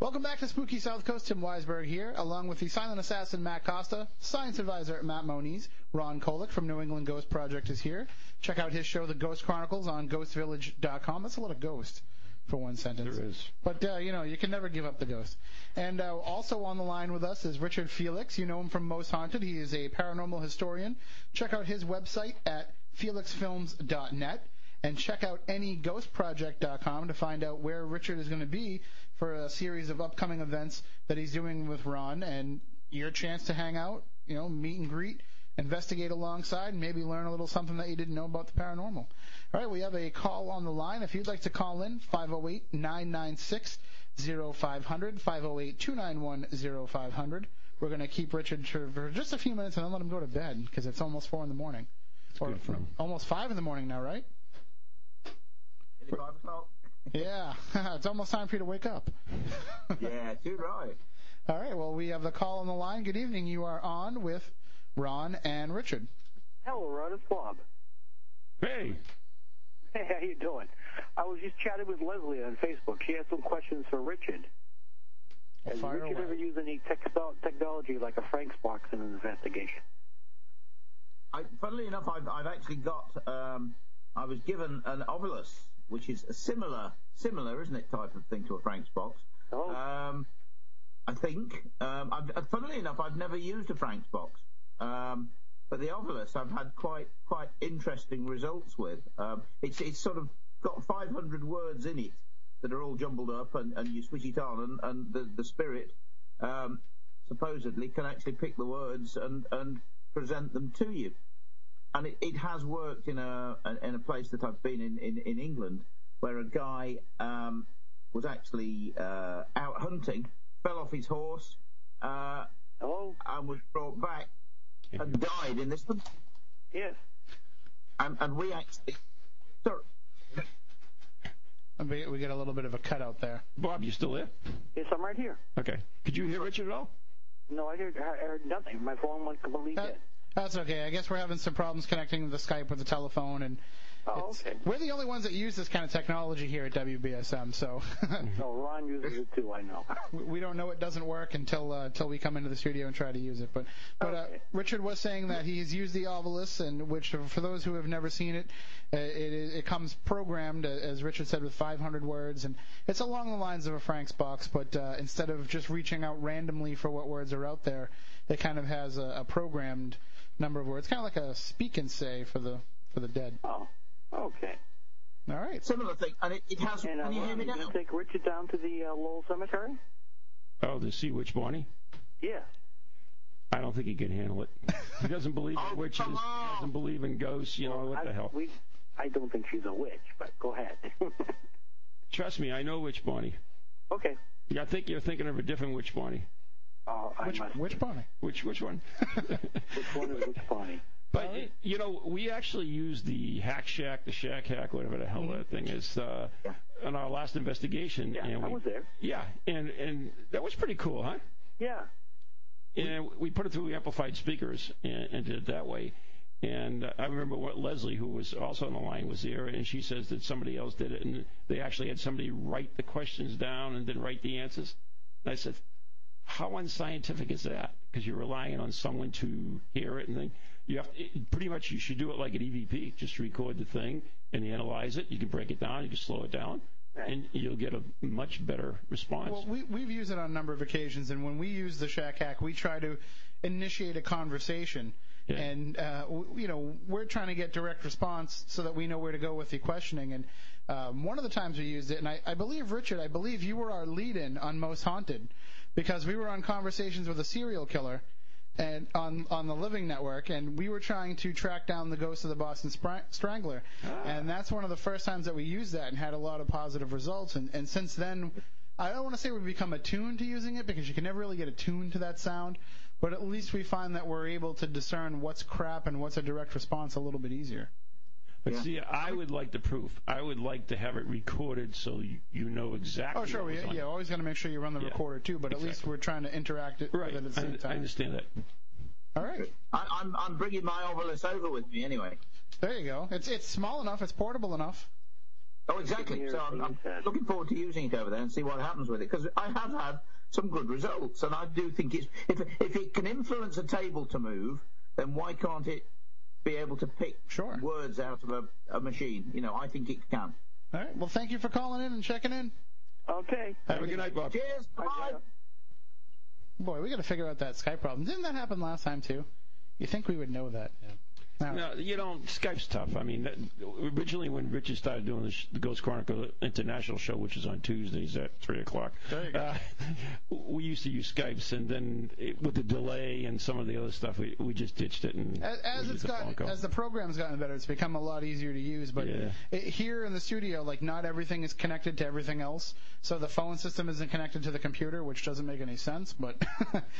Welcome back to Spooky South Coast. Tim Weisberg here, along with the silent assassin Matt Costa, science advisor Matt Moniz, Ron Kolek from New England Ghost Project is here. Check out his show, The Ghost Chronicles, on ghostvillage.com. That's a lot of ghost for one sentence. There is. But, uh, you know, you can never give up the ghost. And uh, also on the line with us is Richard Felix. You know him from Most Haunted. He is a paranormal historian. Check out his website at felixfilms.net and check out neghostproject.com to find out where Richard is going to be for a series of upcoming events that he's doing with Ron and your chance to hang out, you know, meet and greet, investigate alongside, and maybe learn a little something that you didn't know about the paranormal. All right, we have a call on the line. If you'd like to call in, 508 996 0500, 508 291 0500. We're going to keep Richard for just a few minutes and then let him go to bed because it's almost 4 in the morning. Or good for him. almost 5 in the morning now, right? Any five o'clock? Yeah, it's almost time for you to wake up. yeah, too right. All right, well, we have the call on the line. Good evening. You are on with Ron and Richard. Hello, Ron. It's Bob. Hey, Hey, how you doing? I was just chatting with Leslie on Facebook. She had some questions for Richard. Well, Has Richard away. ever used any texto- technology like a Frank's box in an investigation? I, funnily enough, I've, I've actually got. Um, I was given an Ovilus, which is a similar, similar, isn't it, type of thing to a Frank's box. Oh, Um, I think. Um, I've, uh, funnily enough, I've never used a Frank's box, um, but the Ovilus I've had quite quite interesting results with. Um, it's it's sort of got 500 words in it that are all jumbled up, and, and you switch it on, and, and the the spirit um, supposedly can actually pick the words and and present them to you. And it, it has worked in a in a place that I've been in in, in England, where a guy um, was actually uh, out hunting, fell off his horse, uh, hello? and was brought back and died in this. one. Yes. And, and we actually, sorry, We, we get a little bit of a cutout there. Bob, you still there? Yes, I'm right here. Okay. Could you hear Richard at all? No, I heard, I heard nothing. My phone went completely That, dead. That's okay. I guess we're having some problems connecting the Skype with the telephone, and Oh, okay. we're the only ones that use this kind of technology here at WBSM. So No, Ron uses it too, I know. we- don't know it doesn't work until uh, until we come into the studio and try to use it. But but uh, Richard was saying that he's used the Ovilus, and which for those who have never seen it, uh, it it comes programmed uh, as Richard said with 500 words, and it's along the lines of a Frank's box, but uh, instead of just reaching out randomly for what words are out there, it kind of has a, a programmed number of words, kind of like a speak and say for the for the dead. Oh, okay. All right. similar thing. And it, it has, And uh, can you hear Ron, me you now? going to take Richard down to the uh, Lowell Cemetery? Oh, to see which Bonnie? Yeah. I don't think he can handle it. He doesn't believe Oh, in witches. come on. Doesn't believe in ghosts. You know what I, the hell? We, I don't think she's a witch, but go ahead. Trust me, I know which Bonnie. okay. Yeah, I think you're thinking of a different witch Bonnie. Oh, Which must. which Bonnie? Which which one? Which one is which Bonnie? But you know, we actually used the hack shack, the shack hack, whatever the hell that thing is, uh, Yeah. on our last investigation. Yeah, and I we, was there. Yeah, and and that was pretty cool, huh? Yeah. And we put it through amplified speakers and, and did it that way. And uh, I remember what Leslie, who was also on the line, was there, and she says that somebody else did it, and they actually had somebody write the questions down and then write the answers. And I said, how unscientific is that? Because you're relying on someone to hear it and then you have to, it, pretty much you should do it like an EVP. Just record the thing and analyze it. You can break it down, you can slow it down, and you'll get a much better response. Well, we, we've used it on a number of occasions, and when we use the Shack Hack, we try to initiate a conversation. Yeah. And, uh, w- you know, we're trying to get direct response so that we know where to go with the questioning. And um, one of the times we used it, and I, I believe, Richard, I believe you were our lead in on Most Haunted because we were on conversations with a serial killer and on on the Living Network, and we were trying to track down the ghost of the Boston Spra- Strangler, ah. and that's one of the first times that we used that and had a lot of positive results. And and since then, I don't want to say we've become attuned to using it because you can never really get attuned to that sound, but at least we find that we're able to discern what's crap and what's a direct response a little bit easier. But see, I would like the proof. I would like to have it recorded so you, you know exactly. Oh, sure. what We, was on yeah, always got to make sure you run the Yeah. recorder too, but at least we're trying to interact it Right. with it at the I, same I time. understand that. All right. I, I'm I'm bringing my Ovilus over with me anyway. There you go. It's it's small enough. It's portable enough. Oh, exactly. So I'm, I'm looking forward to using it over there and see what happens with it because I have had some good results, and I do think it's if if it can influence a table to move, then why can't it be able to pick words out of a, a machine? You know, I think it can. All right. Well, thank you for calling in and checking in. Okay. Have a good night, Bob. Cheers. Bye. Boy, we got to figure out that Skype problem. Didn't that happen last time too? You think we would know that? Yeah. No, you know, Skype's tough. I mean, that, originally when Richard started doing the, sh- the Ghost Chronicle International show, which is on Tuesdays at three o'clock, There you go. uh, we used to use Skypes, and then it, with the delay and some of the other stuff, we, we just ditched it. And As, as it's the gotten, as the program's gotten better, it's become a lot easier to use. But Yeah. it, here in the studio, like not everything is connected to everything else. So the phone system isn't connected to the computer, which doesn't make any sense. But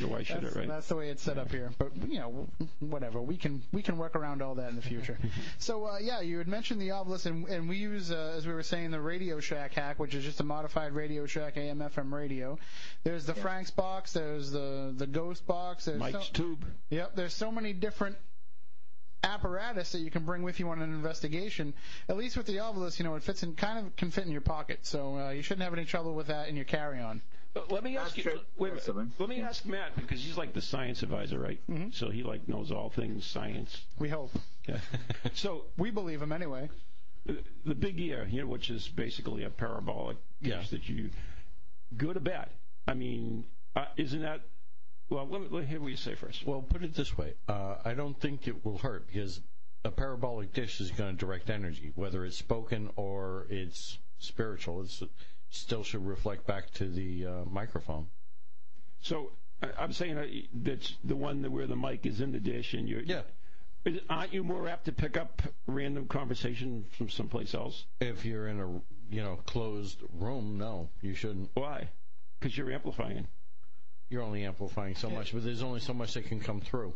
Why should that's, it, right? that's the way it's set up here. But you know, whatever. We can we can work around all that in the future. so uh, yeah, you had mentioned the Ovilus, and, and we use, uh, as we were saying, the Radio Shack hack, which is just a modified Radio Shack AM/FM radio. There's the Frank's box. There's the the Ghost box. There's Mike's so, tube. Yep. There's so many different apparatus that you can bring with you on an investigation. At least with the Ovilus, you know, it fits in kind of can fit in your pocket, so uh, you shouldn't have any trouble with that in your carry-on. But let me ask you. Wait, a minute. let me ask Matt because he's like the science advisor, right? Mm-hmm. So he like knows all things science. We hope. Yeah. so we believe him anyway. The, the big ear here, which is basically a parabolic dish that you good or bad. I mean, uh, isn't that? Well, let me, let me hear what you say first. Well, put it this way: uh, I don't think it will hurt because a parabolic dish is going to direct energy, whether it's spoken or it's spiritual. It's still should reflect back to the uh, microphone. So I- I'm saying uh, that's the one that where the mic is in the dish, and you're yeah. Aren't you more apt to pick up random conversation from someplace else? If you're in a you know closed room, no, you shouldn't. Why? Because you're amplifying. You're only amplifying so much, but there's only so much that can come through.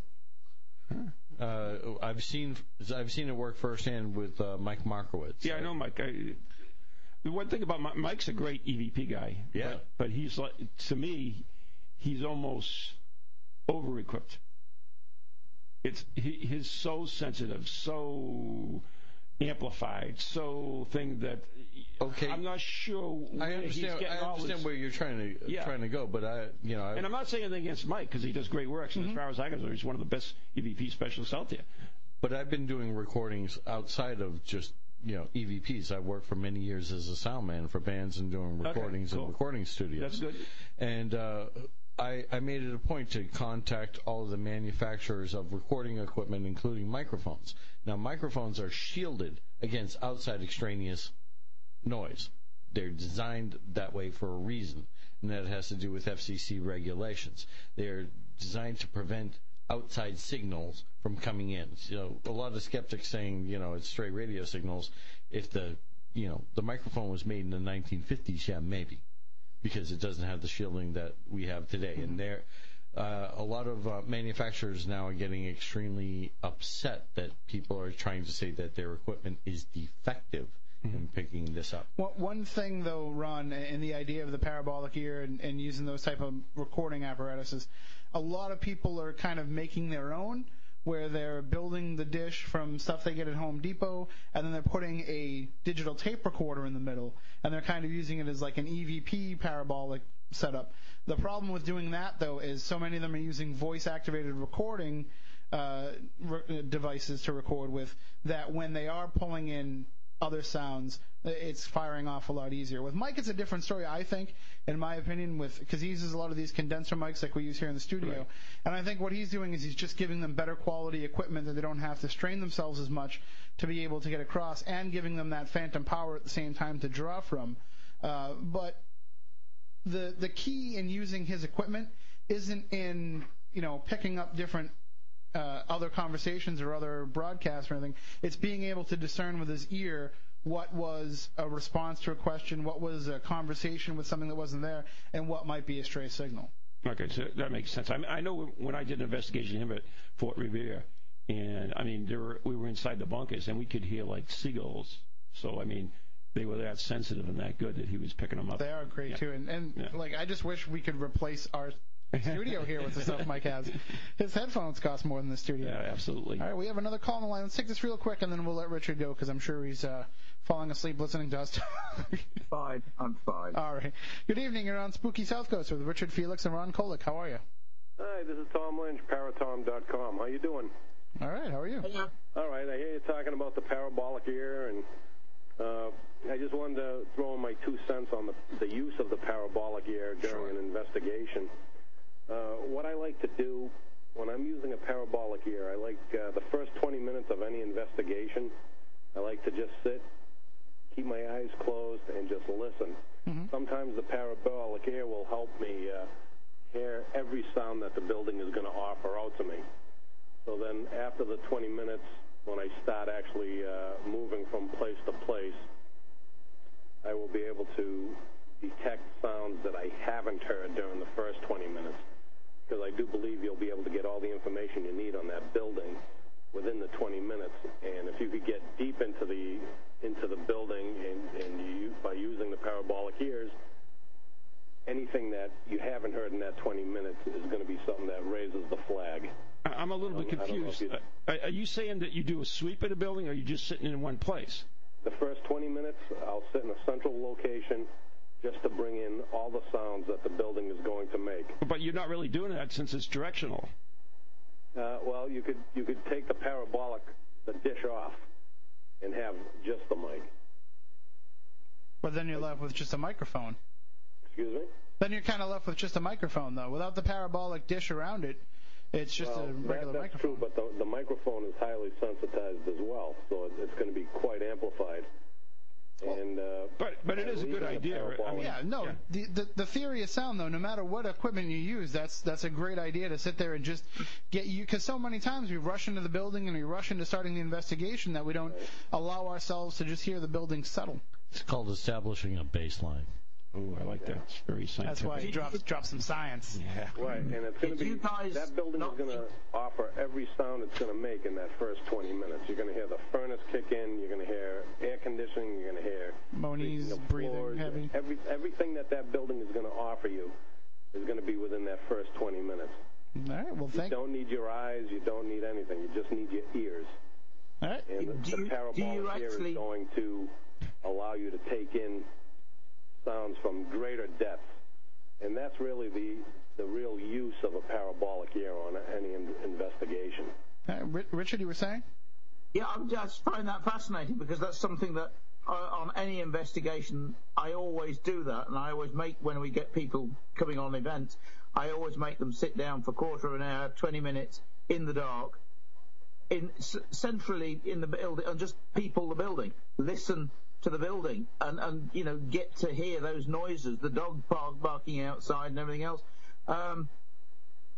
Uh, I've seen I've seen it work firsthand with uh, Mike Markowitz. Yeah, I know Mike. I, the one thing about Mike, Mike's a great EVP guy. Yeah. But, but he's like to me, he's almost over equipped. It's he, he's so sensitive, so amplified, so thing that okay. I'm not sure. I understand. I understand his- where you're trying to Yeah. trying to go, but I, you know, I, And I'm not saying anything against Mike because he does great work. And as mm-hmm. far as I go, he's one of the best EVP specialists out there. But I've been doing recordings outside of just you know EVPs. I worked for many years as a sound man for bands and doing Okay, recordings cool. in recording studios. That's good. And uh, I, I made it a point to contact all of the manufacturers of recording equipment, including microphones. Now, microphones are shielded against outside extraneous noise. They're designed that way for a reason, and that has to do with FCC regulations. They're designed to prevent outside signals from coming in. So a lot of skeptics saying, you know, it's stray radio signals. If the, you know, the microphone was made in the 1950s, yeah, maybe, because it doesn't have the shielding that we have today. And there, uh, a lot of uh, manufacturers now are getting extremely upset that people are trying to say that their equipment is defective in picking this up. One- One thing, though, Ron, in the idea of the parabolic ear and, and using those type of recording apparatuses, a lot of people are kind of making their own, where they're building the dish from stuff they get at Home Depot, and then they're putting a digital tape recorder in the middle, and they're kind of using it as like an EVP parabolic setup. The problem with doing that, though, is so many of them are using voice-activated recording uh, re- devices to record with that when they are pulling in other sounds, it's firing off a lot easier. With Mike, it's a different story, I think, in my opinion, with because he uses a lot of these condenser mics like we use here in the studio, and I think what he's doing is he's just giving them better quality equipment that they don't have to strain themselves as much to be able to get across, and giving them that phantom power at the same time to draw from. Uh, but the the key in using his equipment isn't in you know picking up different Uh, other conversations or other broadcasts or anything. It's being able to discern with his ear what was a response to a question, what was a conversation with something that wasn't there, and what might be a stray signal. Okay, so that makes sense. I, mean, I know when I did an investigation of him at Fort Revere, and I mean, there were, we were inside the bunkers and we could hear like seagulls. So I mean, they were that sensitive and that good that he was picking them up. They are great Yeah. too, and and Yeah. like I just wish we could replace our studio here with the stuff Mike has. His headphones cost more than the studio. Yeah, absolutely. All right, we have another call on the line. Let's take this real quick, and then we'll let Richard go because I'm sure he's uh, falling asleep listening to us. Fine, I'm fine. All right. Good evening. You're on Spooky South Coast with Richard Felix and Ron Kolek. How are you? Hi, this is Tom Lynch, Paratom.com. How you doing? All right. How are you? All right, I hear you talking about the parabolic ear, and uh, I just wanted to throw in my two cents on the, the use of the parabolic ear during an investigation. Uh, what I like to do when I'm using a parabolic ear, I like uh, the first 20 minutes of any investigation, I like to just sit, keep my eyes closed, and just listen. Sometimes the parabolic ear will help me uh, hear every sound that the building is going to offer out to me. So then after the 20 minutes, when I start actually uh, moving from place to place, I will be able to detect sounds that I haven't heard during the first 20 minutes. Because I do believe you'll be able to get all the information you need on that building within the 20 minutes. And if you could get deep into the into the building and, and you, by using the parabolic ears, anything that you haven't heard in that 20 minutes is going to be something that raises the flag. I'm a little bit I don't know if confused. Uh, Are you saying that you do a sweep of the building, or are you just sitting in one place? The first 20 minutes, I'll sit in a central location just to bring in all the sounds that the building is going to make. But you're not really doing that since it's directional. Uh, well, you could you could take the parabolic, the dish off, and have just the mic. But then you're left with just a microphone. Excuse me. Then you're kind of left with just a microphone, though. Without the parabolic dish around it, it's just well, a that- regular that's microphone. true, but the, the microphone is highly sensitized as well, so it, it's going to be quite amplified. And uh, but but it by is a good leaving the idea. I mean, Yeah, no. The, the the theory of sound, though, no matter what equipment you use, that's that's a great idea to sit there and just get you. Because so many times we rush into the building and we rush into starting the investigation that we don't allow ourselves to just hear the building settle. It's called establishing a baseline. Oh, I like that. It's very scientific. That's why he drops drops some science. Yeah. Right, and it's going to be guys that building is going to offer every sound it's going to make in that first 20 minutes. You're going to hear the furnace kick in. You're going to hear air conditioning. You're going to hear Moniz creaking of breathing floors. heavy. Every everything that that building is going to offer you is going to be within that first 20 minutes. All right. Well, thank... You don't need your eyes. You don't need anything. You just need your ears. All right. And the, Do the you- do parabolic you ear actually- is going to allow you to take in sounds from greater depths. And that's really the, the real use of a parabolic ear on any in- investigation. All right, Ri- Richard, you were saying? Yeah, I just find that fascinating because that's something that uh, on any investigation I always do that, and I always make when we get people coming on events, I always make them sit down for a quarter of an hour, 20 minutes in the dark, in c- centrally in the building, and just people the building, listen to the building, and and you know get to hear those noises, the dog bark, barking outside and everything else. Um,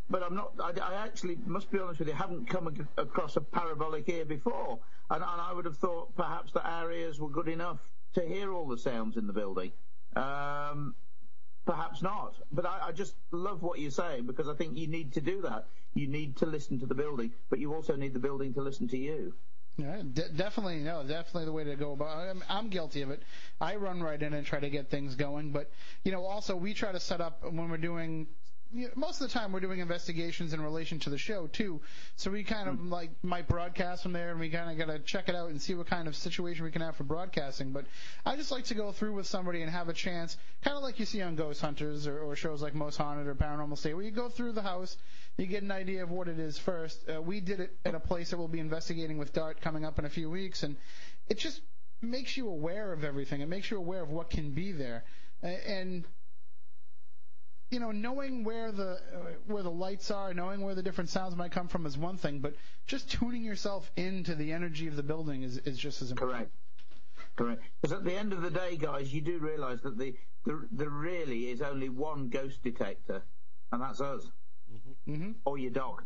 but I'm not. I, I actually must be honest with you. Haven't come ac- across a parabolic ear before, and, and I would have thought perhaps that our ears were good enough to hear all the sounds in the building. Um, perhaps not. But I, I just love what you're saying because I think you need to do that. You need to listen to the building, but you also need the building to listen to you. Yeah, de- definitely, no, definitely the way to go about. it. I'm, I'm guilty of it. I run right in and try to get things going, but you know, also we try to set up when we're doing. Most of the time, we're doing investigations in relation to the show too. So we kind of like might broadcast from there, and we kind of got to check it out and see what kind of situation we can have for broadcasting. But I just like to go through with somebody and have a chance, kind of like you see on Ghost Hunters or, or shows like Most Haunted or Paranormal State, where you go through the house, you get an idea of what it is first. Uh, we did it at a place that we'll be investigating with Dart coming up in a few weeks, and it just makes you aware of everything. It makes you aware of what can be there, and you know, knowing where the uh, where the lights are, knowing where the different sounds might come from is one thing, but just tuning yourself into the energy of the building is, is just as important. Correct. Correct. Because at the end of the day, guys, you do realise that the, the there really is only one ghost detector, and that's us, Mm-hmm. or your dog.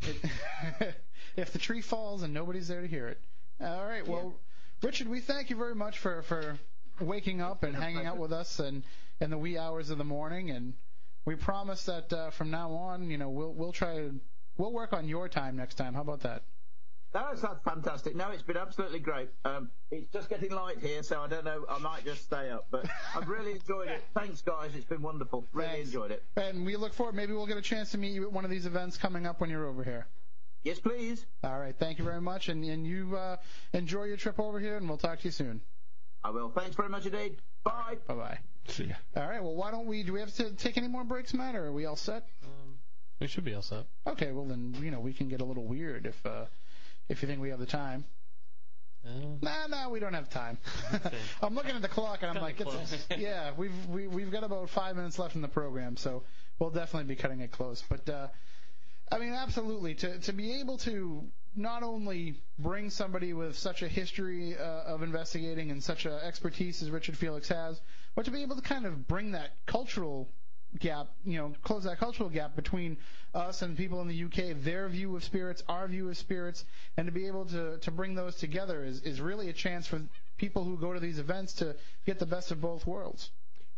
if the tree falls and nobody's there to hear it. All right. Well, Richard, we thank you very much for for waking up and hanging out with us and in the wee hours of the morning and we promise that uh, from now on, you know, we'll we'll try to we'll work on your time next time. How about that? That's, that's fantastic. No, it's been absolutely great. Um, it's just getting light here, so I don't know. I might just stay up, but I've really enjoyed it. Thanks, guys. It's been wonderful. Really Thanks. enjoyed it. And we look forward. Maybe we'll get a chance to meet you at one of these events coming up when you're over here. Yes, please. All right. Thank you very much, and and you uh, enjoy your trip over here, and we'll talk to you soon. I will. Thanks very much indeed. Bye. Bye bye. See ya. All right. Well, why don't we? Do we have to take any more breaks, Matt, or are we all set? Um, we should be all set. Okay. Well, then you know we can get a little weird if uh, if you think we have the time. Uh, Nah, nah, we don't have time. I'm looking at the clock and I'm like, it's, yeah, we've we, we've got about five minutes left in the program, so we'll definitely be cutting it close. But uh, I mean, absolutely, to to be able to not only bring somebody with such a history uh, of investigating and such a expertise as Richard Felix has, but to be able to kind of bring that cultural gap, you know, close that cultural gap between us and people in the UK, their view of spirits, our view of spirits, and to be able to, to bring those together is, is really a chance for people who go to these events to get the best of both worlds.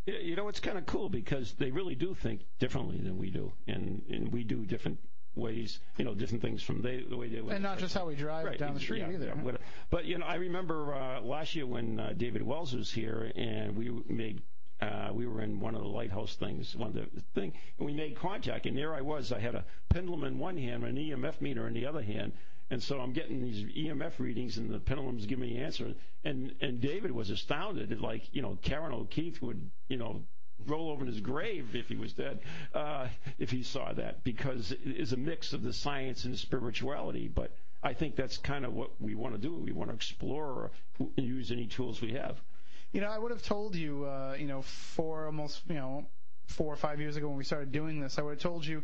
You know, it's kind of cool because they really do think differently than we do, and and we do different ways, you know, different things from they, the way they would. And not just how we drive Right, down the street yeah, either. yeah. But you know, I remember uh, last year when uh, David Wells was here, and we made. Uh, we were in one of the lighthouse things, one of the thing, and we made contact. And there I was. I had a pendulum in one hand, an EMF meter in the other hand, and so I'm getting these EMF readings, and the pendulum's giving me the answer. And and David was astounded. Like you know, Ciaran O'Keeffe would you know roll over in his grave if he was dead, uh, if he saw that, because it is a mix of the science and spirituality. But I think that's kind of what we want to do. We want to explore and use any tools we have. You know, I would have told you, uh, you know, four almost, you know, four or five years ago when we started doing this, I would have told you,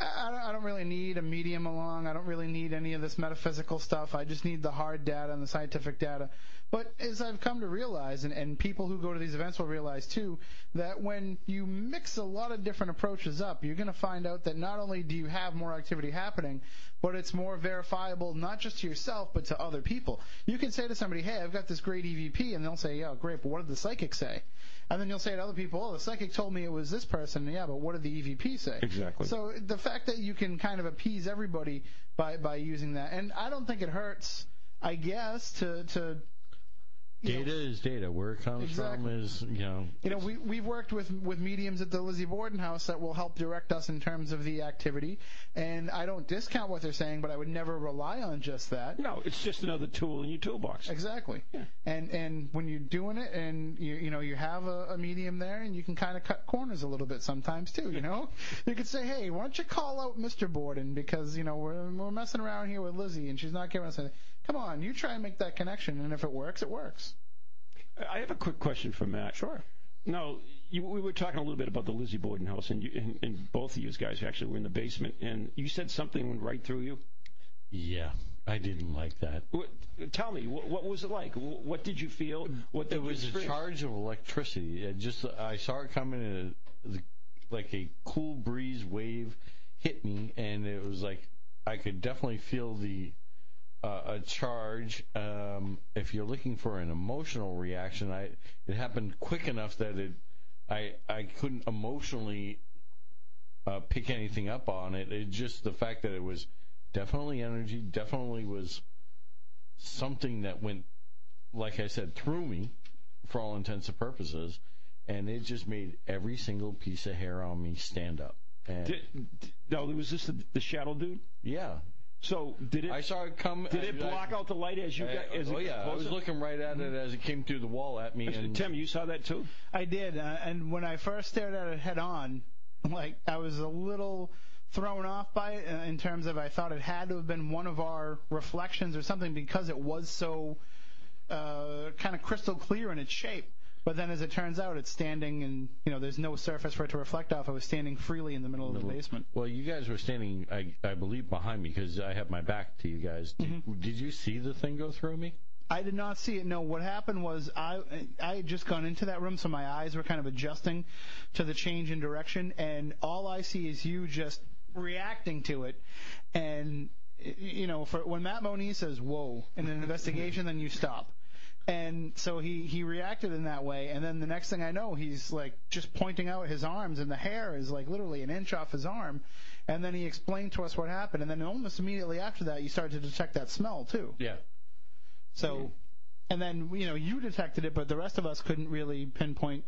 I I don't, I don't really need a medium along. I don't really need any of this metaphysical stuff. I just need the hard data and the scientific data. But as I've come to realize, and, and people who go to these events will realize too, that when you mix a lot of different approaches up, you're going to find out that not only do you have more activity happening, but it's more verifiable not just to yourself, but to other people. You can say to somebody, hey, I've got this great EVP, and they'll say, yeah, great, but what did the psychic say? And then you'll say to other people, oh, the psychic told me it was this person. Yeah, but what did the EVP say? Exactly. So the fact that you can kind of appease everybody by, by using that, and I don't think it hurts, I guess, to, to you know, Data is data. Where it comes Exactly. from is, you know, you know, we we've worked with with mediums at the Lizzie Borden House that will help direct us in terms of the activity, and I don't discount what they're saying, but I would never rely on just that. No, it's just another tool in your toolbox. Exactly. Yeah. And and when you're doing it, and you you know you have a, a medium there, and you can kind of cut corners a little bit sometimes too. You know, you could say, hey, why don't you call out Mr. Borden because you know we're we're messing around here with Lizzie, and she's not giving us anything. Come on, you try and make that connection, and if it works, it works. I have a quick question for Matt. Sure. Now, you, we were talking a little bit about the Lizzie Borden house, and, you, and, and both of you guys actually were in the basement, and you said something went right through you. yeah, I didn't like that. What, tell me, what, what was it like? What did you feel? What did It you was a charge of electricity. It just I saw it coming in a, the- like a cool breeze wave hit me, and it was like I could definitely feel the a charge. Um, if you're looking for an emotional reaction, I it happened quick enough that it I I couldn't emotionally uh, pick anything up on it. It just the fact that it was definitely energy, definitely was something that went, like I said, through me for all intents and purposes, and it just made every single piece of hair on me stand up. And Did, did, no, was this the, the shadow dude? yeah, So did it? I saw it come. did it I- block out the light as you I- got? As oh it yeah, got I was closer? looking right at it as it came through the wall at me, and Tim, you saw that too? I did, uh, and when I first stared at it head on, like I was a little thrown off by it uh, in terms of I thought it had to have been one of our reflections or something because it was so uh, kind of crystal clear in its shape. But then, as it turns out, it's standing, and you know, there's no surface for it to reflect off. It was standing freely in the middle of the basement. Well, you guys were standing, I, I believe, behind me because I have my back to you guys. Did, Mm-hmm. did you see the thing go through me? I did not see it. No, what happened was I I had just gone into that room, so my eyes were kind of adjusting to the change in direction, and all I see is you just reacting to it, and you know, for when Matt Moniz says "whoa" in an investigation, then you stop. And so he, he reacted in that way, and then the next thing I know, he's like just pointing out his arms, and the hair is like literally an inch off his arm. And then he explained to us what happened, and then almost immediately after that, you started to detect that smell too. Yeah. So, and then you know you detected it, but the rest of us couldn't really pinpoint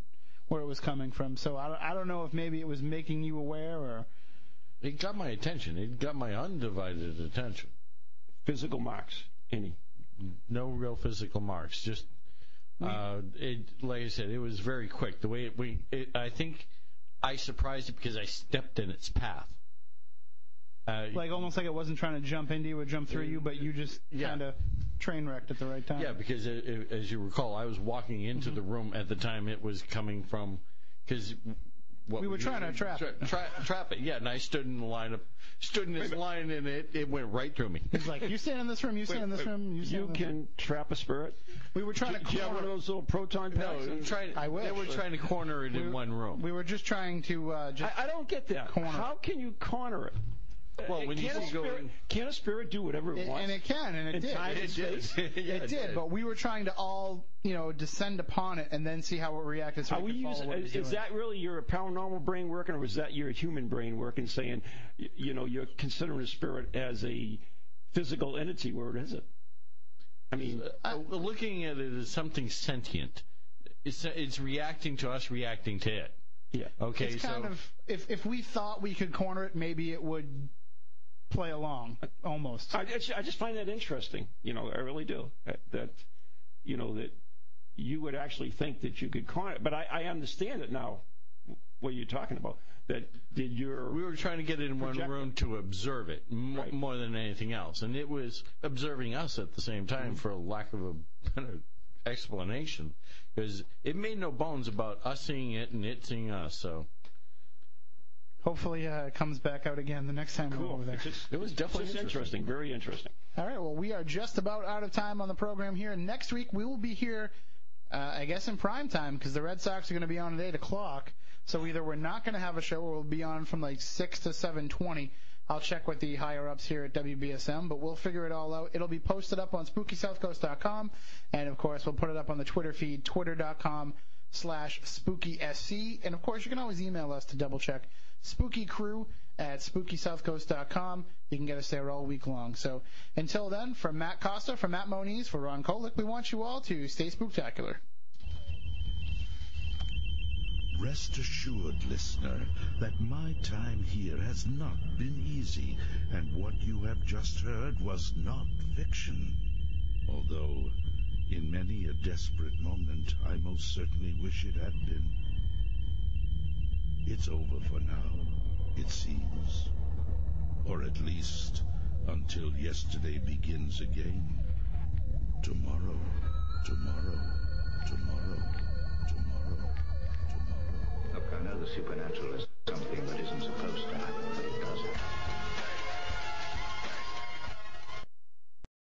where it was coming from. So I don't, I don't know if maybe it was making you aware or. It got my attention. It got my undivided attention. Physical marks, any? No real physical marks. Just, uh, it, like I said, it was very quick. The way it, we, it, I think I surprised it because I stepped in its path. Uh, Like almost like it wasn't trying to jump into you or jump through you, but you just Yeah. kind of train wrecked at the right time. Yeah, because it, it, as you recall, I was walking into Mm-hmm. the room at the time it was coming from, because We were trying to trap it. Tra- trap it. Yeah, and I stood in the line up, stood in this line, and it, it went right through me. He's like, you stand in this room, you stand in this room, you You in this room. can trap a spirit. We were trying to Do you corner- one of those little proton packs? No, trying, I wish. they were trying to corner it in one room. We were just trying to uh, just. I, I don't get that. Corner. How can you corner it? Well, Uh, when you can a spirit, going- can a spirit do whatever it, It- wants? and it can, and it In did. and it space? Yeah, it it did, did. but we were trying to all, you know, descend upon it and then see how it reacted. So Are we we could follow using, what it was is doing. that really your paranormal brain working, or is that your human brain working, saying, y- you know, you're considering a spirit as a physical entity? Where is it? I mean, Uh, looking at it as something sentient, it's it's reacting to us, reacting to it. yeah. Okay, It's so of if if we thought we could corner it, maybe it would play along almost. I, I just find that interesting. You know, I really do. That, that you know that you would actually think that you could corner it, but I, I understand it now. What you're talking about? That did your we were trying to get it in one room to observe it m- Right. more than anything else, and it was observing us at the same time Mm-hmm. for a lack of a better explanation, because it made no bones about us seeing it and it seeing us. So Hopefully, uh, it comes back out again the next time we're over there. It's just, it was definitely just interesting. Very interesting. All right, well, we are just about out of time on the program here. Next week, we will be here, uh, I guess, in prime time because the Red Sox are going to be on at 8 o'clock. So either we're not going to have a show or we'll be on from like 6 to 7.20. I'll check with the higher-ups here at WBSM, but we'll figure it all out. It'll be posted up on SpookySouthCoast.com, and, of course, we'll put it up on the Twitter feed, twitter.com slash SpookySC. And, of course, you can always email us to double-check spookycrew at SpookySouthCoast.com. You can get us there all week long. So until then, from Matt Costa, from Matt Moniz, for Ron Kolek, we want you all to stay spooktacular. Rest assured, listener, that my time here has not been easy, and what you have just heard was not fiction. Although, in many a desperate moment, I most certainly wish it had been. It's over for now, it seems. Or at least, until yesterday begins again. Tomorrow, tomorrow, tomorrow, tomorrow. tomorrow. Look, I know the supernatural is something that isn't supposed to happen.